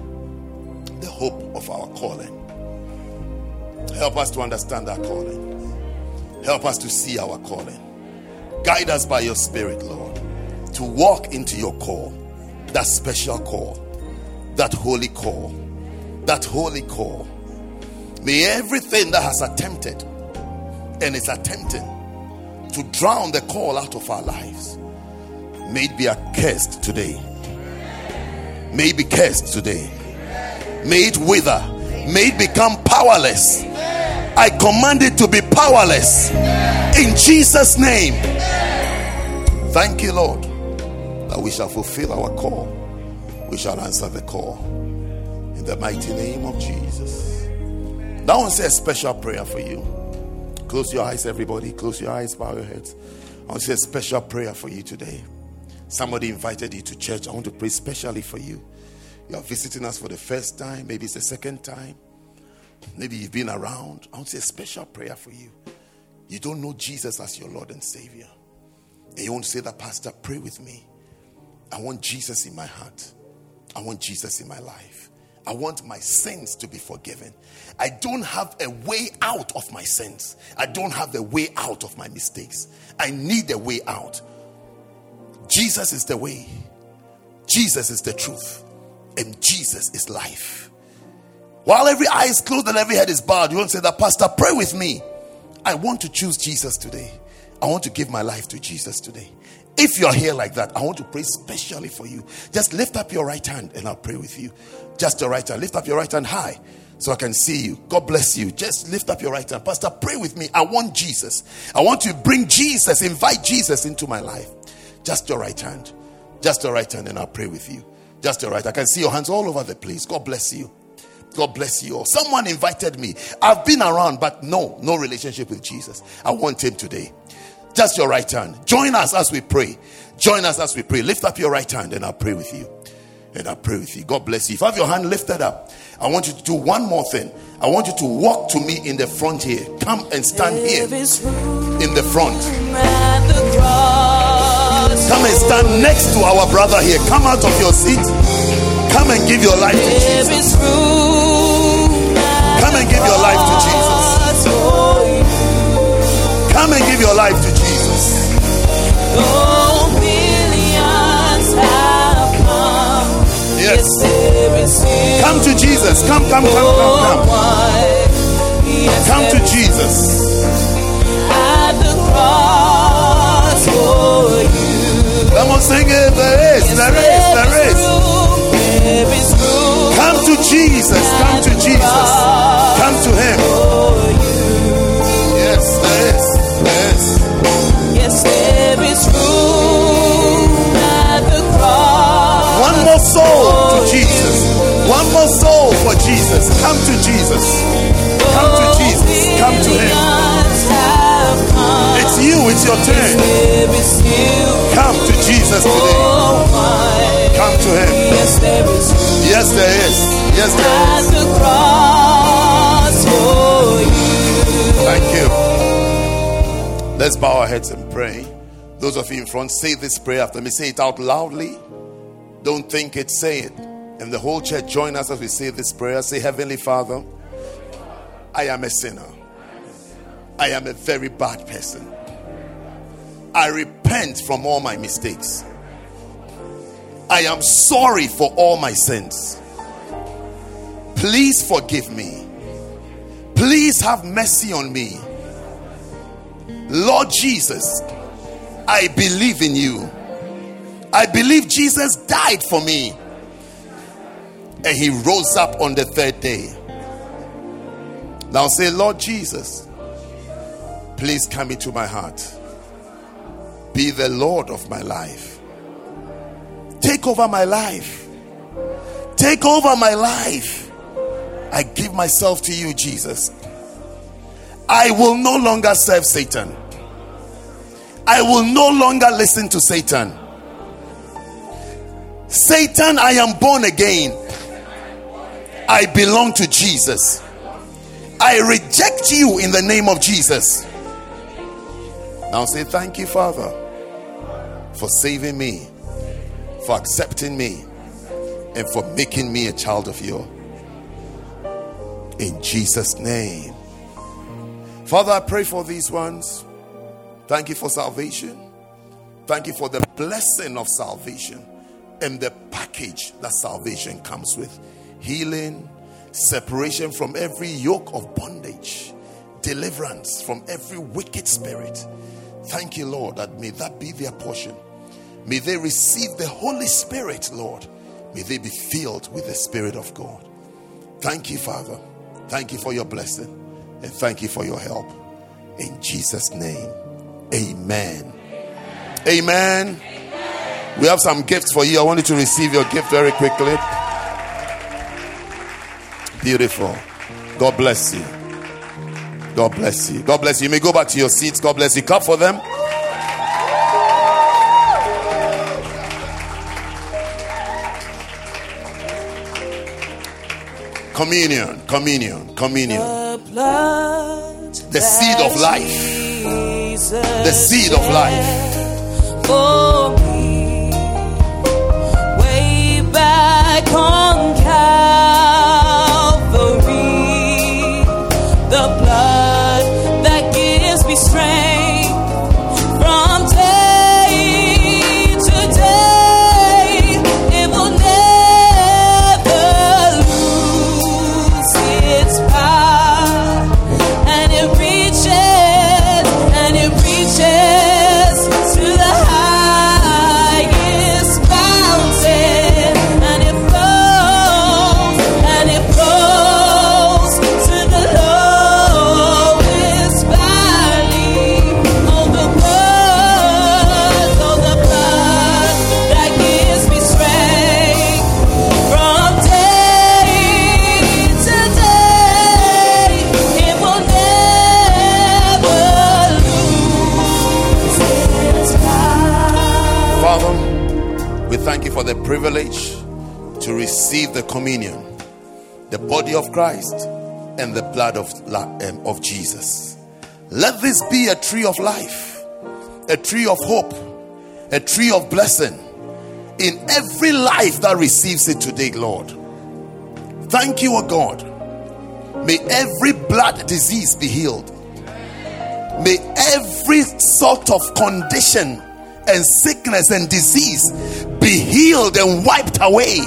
the hope of our calling. Help us to understand our calling. Help us to see our calling. Guide us by your Spirit, Lord, to walk into your call, that special call, that holy call, that holy call. May everything that has attempted and is attempting to drown the call out of our lives May it be accursed today. May it be cursed today. May it wither May it become powerless. I command it to be powerless. In Jesus' name. Thank you, Lord, that we shall fulfill our call. We shall answer the call. In the mighty name of Jesus. Now, I want to say a special prayer for you. Close your eyes, everybody. Close your eyes, bow your heads. I want to say a special prayer for you today. Somebody invited you to church. I want to pray specially for you. You are visiting us for the first time, maybe it's the second time. Maybe you've been around. I want to say a special prayer for you. You don't know Jesus as your Lord and Savior. And you want to say that, Pastor, pray with me. I want Jesus in my heart. I want Jesus in my life. I want my sins to be forgiven. I don't have a way out of my sins. I don't have a way out of my mistakes. I need a way out. Jesus is the way, Jesus is the truth, and Jesus is life. While every eye is closed and every head is bowed, you want to say that, Pastor, pray with me. I want to choose Jesus today. I want to give my life to Jesus today. If you're here like that, I want to pray specially for you. Just lift up your right hand and I'll pray with you. Just your right hand. Lift up your right hand high so I can see you. God bless you. Just lift up your right hand. Pastor, pray with me. I want Jesus. I want to bring Jesus, invite Jesus into my life. Just your right hand. Just your right hand, and I'll pray with you. Just your right. I can see your hands all over the place. God bless you. God bless you all. Someone invited me. I've been around, but no, no relationship with Jesus. I want him today. Just your right hand. Join us as we pray. Join us as we pray. Lift up your right hand and I'll pray with you. And I'll pray with you. God bless you. If you have your hand lifted up, I want you to do one more thing. I want you to walk to me in the front here. Come and stand here in the front. Come and stand next to our brother here. Come out of your seat. Come and give your life to Jesus. Come and give your life to Jesus. Come and give your life to Jesus. Yes. Come to Jesus. Come, come, come, come, come. Come to Jesus. Come on, sing it. There is, there is, there is. Come to Jesus. Come to Jesus. Come to Him. Yes, there is. Yes. Yes, there is room at the cross. One more soul to Jesus. One more soul for Jesus. Come to Jesus. Come to Jesus. Come to Him. It's you. It's your turn. Come to Jesus today. Come to Him. Yes, there is Yes, there is. Yes, there is. the cross for you. Thank you. Let's bow our heads and pray. Those of you in front, say this prayer after me. Say it out loudly. Don't think it, say it. And the whole church join us as we say this prayer. Say, Heavenly Father, I am a sinner. I am a very bad person. I repent from all my mistakes. I am sorry for all my sins. Please forgive me. Please have mercy on me. Lord Jesus, I believe in you. I believe Jesus died for me and he rose up on the third day. Now say, Lord Jesus, please come into my heart. Be the Lord of my life. Take over my life. Take over my life. I give myself to you, Jesus. I will no longer serve Satan. I will no longer listen to Satan. Satan, I am born again. I belong to Jesus. I reject you in the name of Jesus. Now say, Thank you, Father, for saving me, for accepting me, and for making me a child of yours. In Jesus' name. Father, I pray for these ones. Thank you for salvation. Thank you for the blessing of salvation and the package that salvation comes with healing, separation from every yoke of bondage, deliverance from every wicked spirit. Thank you, Lord, that may that be their portion. May they receive the Holy Spirit, Lord. May they be filled with the Spirit of God. Thank you, Father. Thank you for your blessing and thank you for your help. In Jesus' name, amen. Amen. We have some gifts for you. I want you to receive your gift very quickly. Beautiful. God bless you. God bless you. God bless you. You may go back to your seats. God bless you. Clap for them. Communion, communion, communion. The seed of life. The seed of life. For me, way back on receive the communion, the body of Christ, and the blood of, um, of Jesus. Let this be a tree of life, a tree of hope, a tree of blessing in every life that receives it today, Lord. Thank you, O God. May every blood disease be healed. May every sort of condition and sickness and disease be healed and wiped away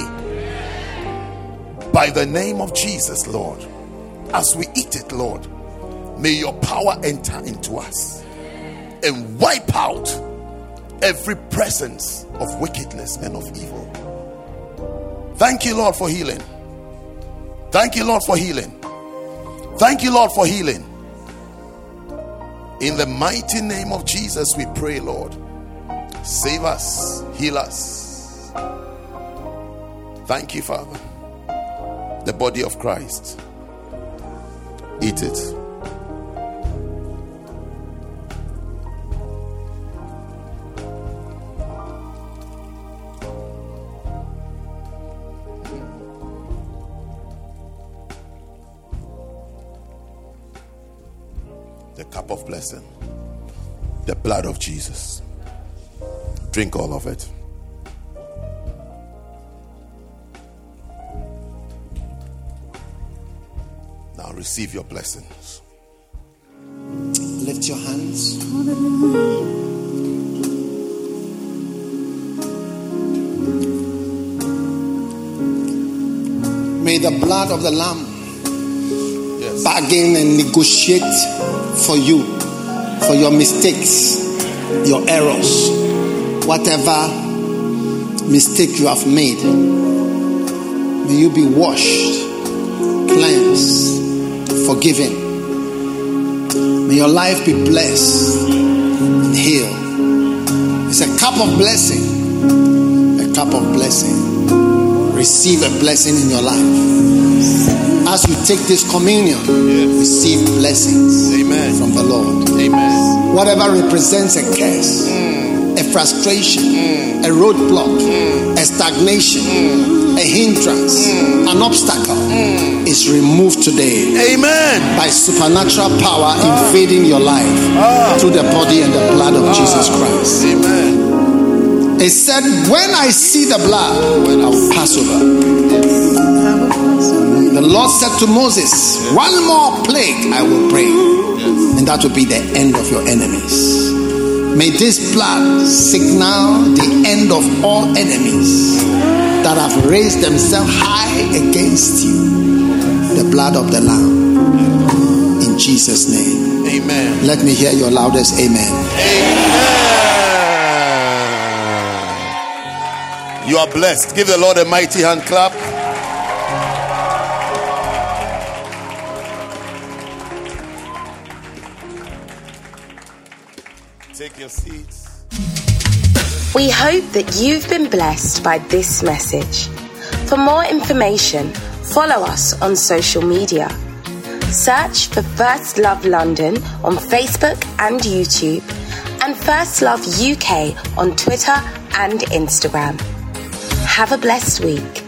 by the name of Jesus, Lord. As we eat it, Lord, may your power enter into us and wipe out every presence of wickedness and of evil. Thank you, Lord, for healing. Thank you, Lord, for healing. Thank you, Lord, for healing. In the mighty name of Jesus, we pray, Lord. Save us, heal us. Thank you, Father. The body of Christ. Eat it. The cup of blessing, the blood of Jesus. Drink all of it. Receive your blessings. Lift your hands. May the blood of the Lamb Yes. bargain and negotiate for you, for your mistakes, your errors, whatever mistake you have made. May you be washed, cleansed, forgiven. May your life be blessed and healed. It's a cup of blessing. A cup of blessing. Receive a blessing in your life. As you take this communion, receive blessings Amen. from the Lord. Amen. Whatever represents a curse, mm. Frustration, a roadblock, a stagnation, a hindrance, an obstacle is removed today Amen. by supernatural power invading your life through the body and the blood of Jesus Christ. Amen. It said, When I see the blood, when I will pass over. The Lord said to Moses, One more plague I will bring, and that will be the end of your enemies. May this blood signal the end of all enemies that have raised themselves high against you. The blood of the Lamb. In Jesus' name. Amen. Let me hear your loudest amen. Amen. You are blessed. Give the Lord a mighty hand clap. Your seats. We hope that you've been blessed by this message. For more information, follow us on social media. Search for First Love London on Facebook and YouTube, and First Love UK on Twitter and Instagram. Have a blessed week.